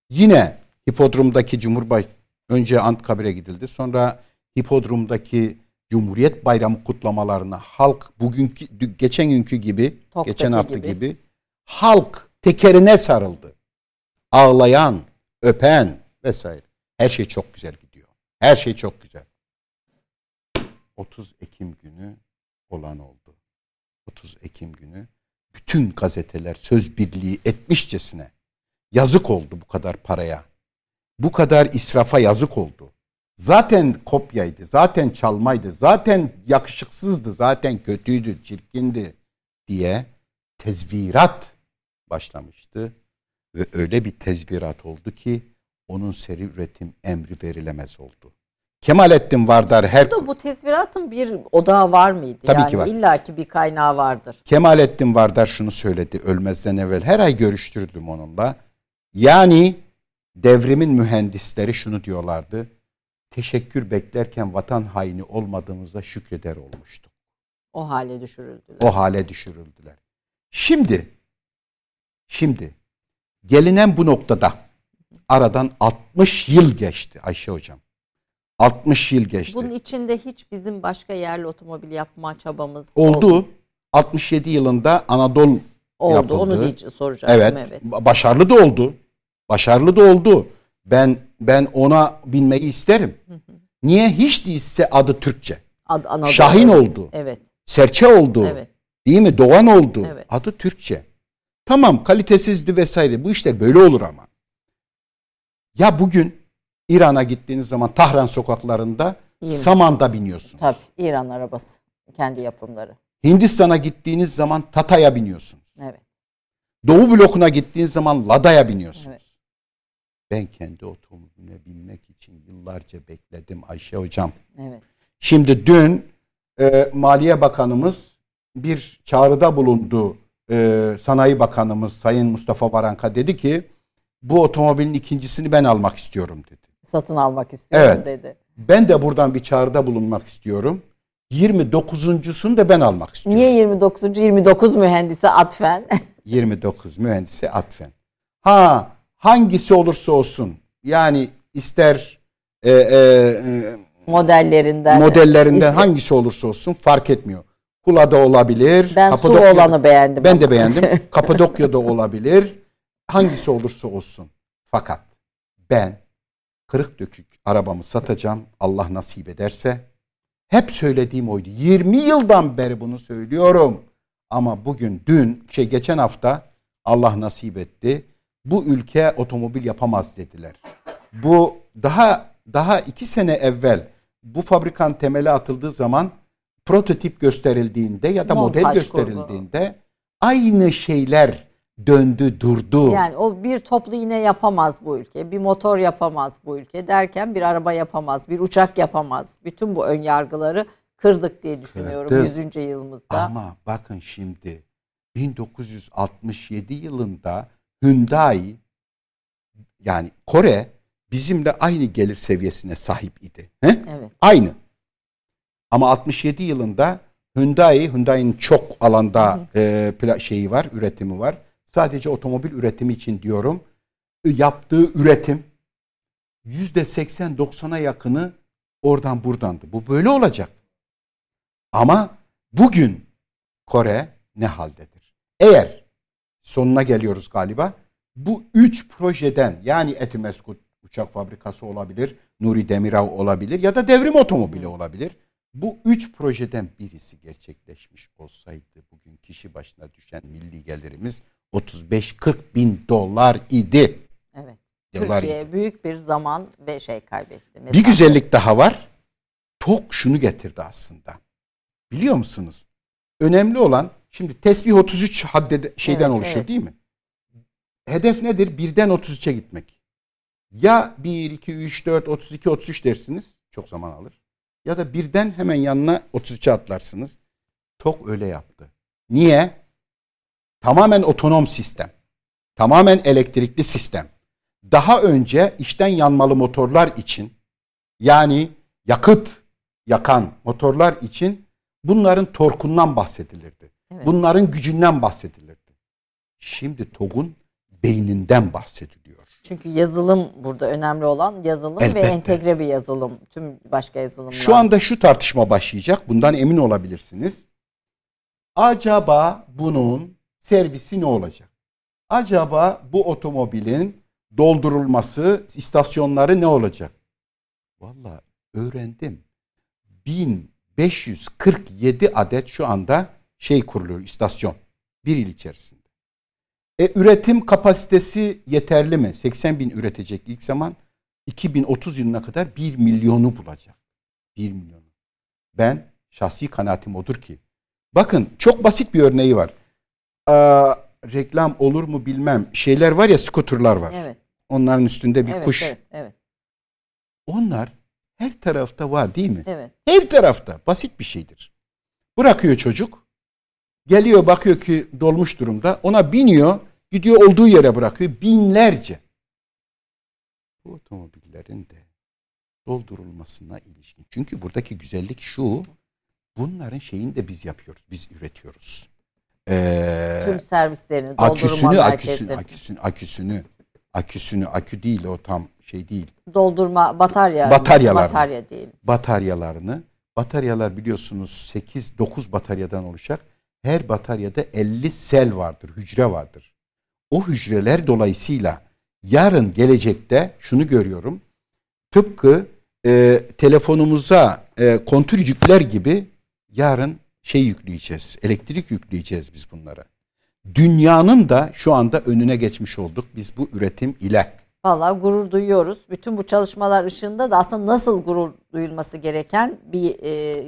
S2: Yine hipodromdaki Cumhurbaş önce Anıtkabir'e gidildi. Sonra hipodromdaki Cumhuriyet Bayramı kutlamalarına halk bugünkü geçen günkü gibi, Toktaki geçen hafta gibi. gibi halk tekerine sarıldı. Ağlayan, öpen vesaire. Her şey çok güzel gidiyor. Her şey çok güzel. 30 Ekim günü olan oldu. 30 Ekim günü bütün gazeteler söz birliği etmişçesine yazık oldu bu kadar paraya. Bu kadar israfa yazık oldu. Zaten kopyaydı, zaten çalmaydı, zaten yakışıksızdı, zaten kötüydü, çirkindi diye tezvirat başlamıştı. Ve öyle bir tezvirat oldu ki onun seri üretim emri verilemez oldu. Kemalettin Vardar her...
S1: Burada bu tezviratın bir odağı var mıydı?
S2: Tabii
S1: yani
S2: ki var.
S1: İlla ki bir kaynağı vardır.
S2: Kemalettin Vardar şunu söyledi ölmezden evvel. Her ay görüştürdüm onunla. Yani devrimin mühendisleri şunu diyorlardı. Teşekkür beklerken vatan haini olmadığımızda şükreder olmuştuk.
S1: O hale düşürüldüler.
S2: O hale düşürüldüler. Şimdi, şimdi gelinen bu noktada aradan 60 yıl geçti Ayşe Hocam. 60 yıl geçti.
S1: Bunun içinde hiç bizim başka yerli otomobil yapma çabamız
S2: oldu. oldu. 67 yılında Anadolu oldu. Yapıldı.
S1: Onu hiç soracaktım evet. evet.
S2: Başarılı da oldu. Başarılı da oldu. Ben ben ona binmeyi isterim. Niye hiç değilse adı Türkçe. Ad, Anadolu. Şahin oldu.
S1: Evet.
S2: Serçe oldu. Evet. Değil mi? Doğan oldu. Evet. Adı Türkçe. Tamam kalitesizdi vesaire. Bu işler böyle olur ama. Ya bugün İran'a gittiğiniz zaman Tahran sokaklarında İran. Saman'da biniyorsunuz.
S1: Tabii İran arabası. Kendi yapımları.
S2: Hindistan'a gittiğiniz zaman Tata'ya biniyorsunuz.
S1: Evet.
S2: Doğu blokuna gittiğiniz zaman Lada'ya biniyorsunuz. Evet. Ben kendi otomobiline binmek için yıllarca bekledim Ayşe Hocam.
S1: Evet.
S2: Şimdi dün e, Maliye Bakanımız bir çağrıda bulundu. E, Sanayi Bakanımız Sayın Mustafa Varanka dedi ki bu otomobilin ikincisini ben almak istiyorum dedi
S1: satın almak istiyorum
S2: evet.
S1: dedi.
S2: Ben de buradan bir çağrıda bulunmak istiyorum. 29.sunu da ben almak istiyorum.
S1: Niye 29. 29 mühendisi atfen? [LAUGHS]
S2: 29 mühendisi atfen. Ha hangisi olursa olsun yani ister e, e,
S1: e modellerinden
S2: modellerinden hangisi olursa olsun fark etmiyor. Kula'da olabilir.
S1: Ben Kapadokya, su olanı beğendim.
S2: Ben ama. de beğendim. [LAUGHS] Kapadokya'da olabilir. Hangisi olursa olsun. Fakat ben kırık dökük arabamı satacağım Allah nasip ederse. Hep söylediğim oydu. 20 yıldan beri bunu söylüyorum. Ama bugün, dün, şey geçen hafta Allah nasip etti. Bu ülke otomobil yapamaz dediler. Bu daha daha iki sene evvel bu fabrikan temeli atıldığı zaman prototip gösterildiğinde ya da Montaj model gösterildiğinde aynı şeyler döndü durdu.
S1: Yani o bir toplu yine yapamaz bu ülke. Bir motor yapamaz bu ülke derken bir araba yapamaz, bir uçak yapamaz. Bütün bu ön yargıları kırdık diye düşünüyorum Kırdık. 100. yılımızda.
S2: Ama bakın şimdi 1967 yılında Hyundai yani Kore bizimle aynı gelir seviyesine sahip idi. He?
S1: Evet.
S2: Aynı. Ama 67 yılında Hyundai, Hyundai'nin çok alanda e, şeyi var, üretimi var sadece otomobil üretimi için diyorum. Yaptığı üretim yüzde 80-90'a yakını oradan buradandı. Bu böyle olacak. Ama Bugün Kore ne haldedir? Eğer sonuna geliyoruz galiba. Bu üç projeden yani Etimeskut uçak fabrikası olabilir, Nuri Demirağ olabilir ya da devrim otomobili olabilir. Bu üç projeden birisi gerçekleşmiş olsaydı bugün kişi başına düşen milli gelirimiz 35-40 bin dolar idi.
S1: Evet. Dolar Türkiye idi. büyük bir zaman ve şey kaybetti.
S2: Mesela bir güzellik daha var. Tok şunu getirdi aslında. Biliyor musunuz? Önemli olan şimdi tesbih 33 hadde şeyden evet, oluşuyor evet. değil mi? Hedef nedir? Birden 33'e gitmek. Ya 1, 2, 3, 4, 32, 33 dersiniz. Çok zaman alır. Ya da birden hemen yanına 33'e atlarsınız. Tok öyle yaptı. Niye? Tamamen otonom sistem. Tamamen elektrikli sistem. Daha önce işten yanmalı motorlar için yani yakıt yakan motorlar için bunların torkundan bahsedilirdi. Evet. Bunların gücünden bahsedilirdi. Şimdi TOG'un beyninden bahsediliyor.
S1: Çünkü yazılım burada önemli olan yazılım Elbette. ve entegre bir yazılım. Tüm başka yazılımlar.
S2: Şu anda şu tartışma başlayacak. Bundan emin olabilirsiniz. Acaba bunun servisi ne olacak? Acaba bu otomobilin doldurulması, istasyonları ne olacak? Valla öğrendim. 1547 adet şu anda şey kuruluyor istasyon. Bir il içerisinde. E, üretim kapasitesi yeterli mi? 80 bin üretecek ilk zaman. 2030 yılına kadar 1 milyonu bulacak. 1 milyonu. Ben şahsi kanaatim odur ki. Bakın çok basit bir örneği var. Aa, reklam olur mu bilmem. Şeyler var ya skuterlar var. Evet. Onların üstünde bir
S1: evet,
S2: kuş.
S1: Evet, evet.
S2: Onlar her tarafta var değil mi?
S1: Evet.
S2: Her tarafta. Basit bir şeydir. Bırakıyor çocuk. Geliyor bakıyor ki dolmuş durumda. Ona biniyor. Gidiyor olduğu yere bırakıyor. Binlerce. Bu otomobillerin de doldurulmasına ilişkin. Çünkü buradaki güzellik şu. Bunların şeyini de biz yapıyoruz. Biz üretiyoruz.
S1: Ee, Tüm servislerini,
S2: aküsünü, aküsünü, aküsünü, aküsünü, aküsünü, akü değil o tam şey değil.
S1: Doldurma batarya.
S2: Bataryalar.
S1: Batarya değil.
S2: Bataryalarını. Bataryalar biliyorsunuz 8-9 bataryadan oluşacak. Her bataryada 50 sel vardır, hücre vardır. O hücreler dolayısıyla yarın gelecekte şunu görüyorum. Tıpkı e, telefonumuza e, kontür yükler gibi yarın şey yükleyeceğiz. Elektrik yükleyeceğiz biz bunlara. Dünyanın da şu anda önüne geçmiş olduk biz bu üretim ile.
S1: Valla gurur duyuyoruz. Bütün bu çalışmalar ışığında da aslında nasıl gurur duyulması gereken bir e,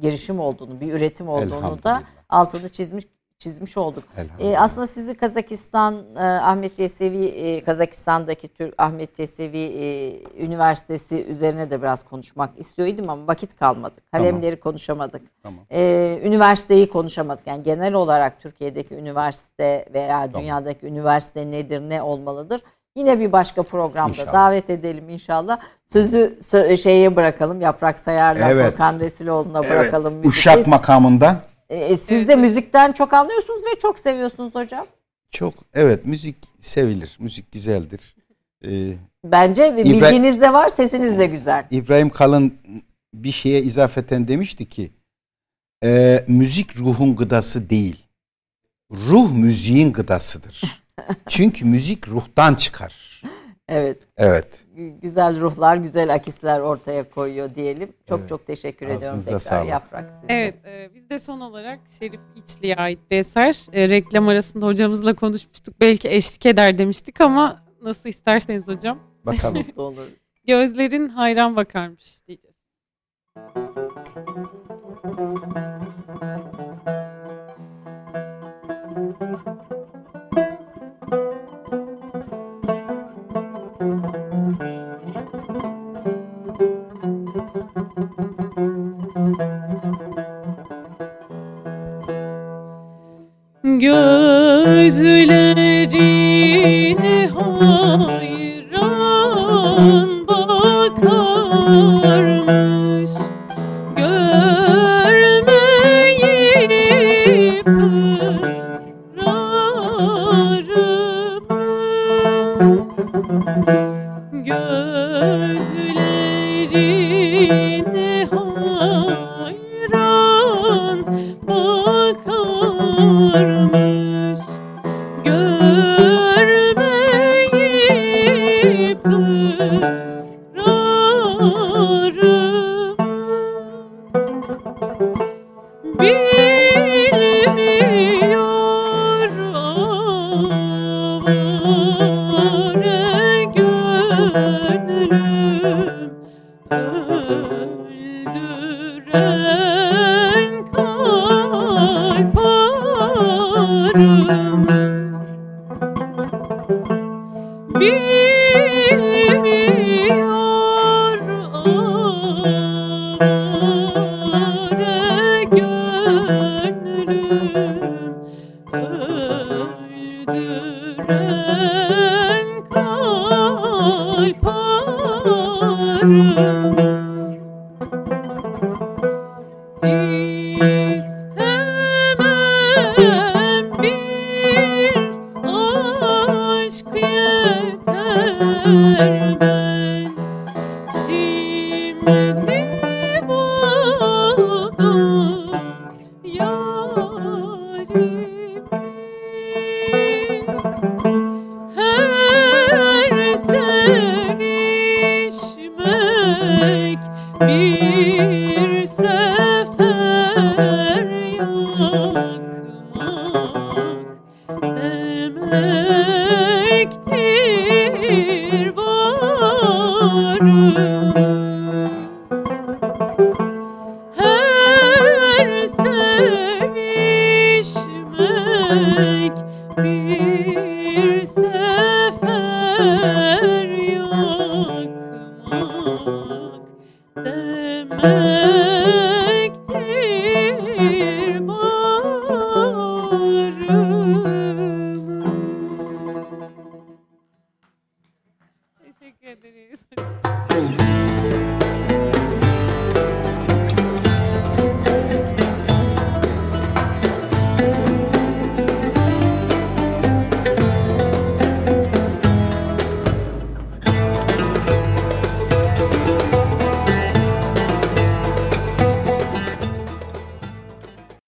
S1: girişim olduğunu, bir üretim olduğunu da altını çizmiş çizmiş olduk. E, aslında sizi Kazakistan e, Ahmet Yesevi e, Kazakistan'daki Türk Ahmet Yesevi e, Üniversitesi üzerine de biraz konuşmak istiyordum ama vakit kalmadı. Kalemleri tamam. konuşamadık. Tamam. E, üniversiteyi konuşamadık. Yani genel olarak Türkiye'deki üniversite veya tamam. dünyadaki üniversite nedir, ne olmalıdır? Yine bir başka programda inşallah. davet edelim inşallah. Sözü sö- şeye bırakalım. Yaprak Sayar'la evet. Furkan Resuloğlu'na evet. bırakalım.
S2: Uşak makamında.
S1: E, siz de müzikten çok anlıyorsunuz ve çok seviyorsunuz hocam.
S2: Çok evet müzik sevilir. Müzik güzeldir.
S1: Ee, Bence bilginiz de var sesiniz de güzel.
S2: İbrahim Kalın bir şeye izafeten demişti ki e, müzik ruhun gıdası değil. Ruh müziğin gıdasıdır. [LAUGHS] Çünkü müzik ruhtan çıkar.
S1: Evet.
S2: Evet.
S1: Güzel ruhlar, güzel akisler ortaya koyuyor diyelim. Çok evet. çok teşekkür Ağzınıza ediyorum tekrar sağlık. Yaprak size.
S3: Evet, e, biz de son olarak Şerif İçli'ye ait bir eser. E, reklam arasında hocamızla konuşmuştuk. Belki eşlik eder demiştik ama nasıl isterseniz hocam.
S2: Bakalım. [LAUGHS]
S1: olur.
S3: Gözlerin hayran bakarmış diyeceğiz. Gözlerine hayran bakarmış. Görmeyip ısrarımı Gözlerine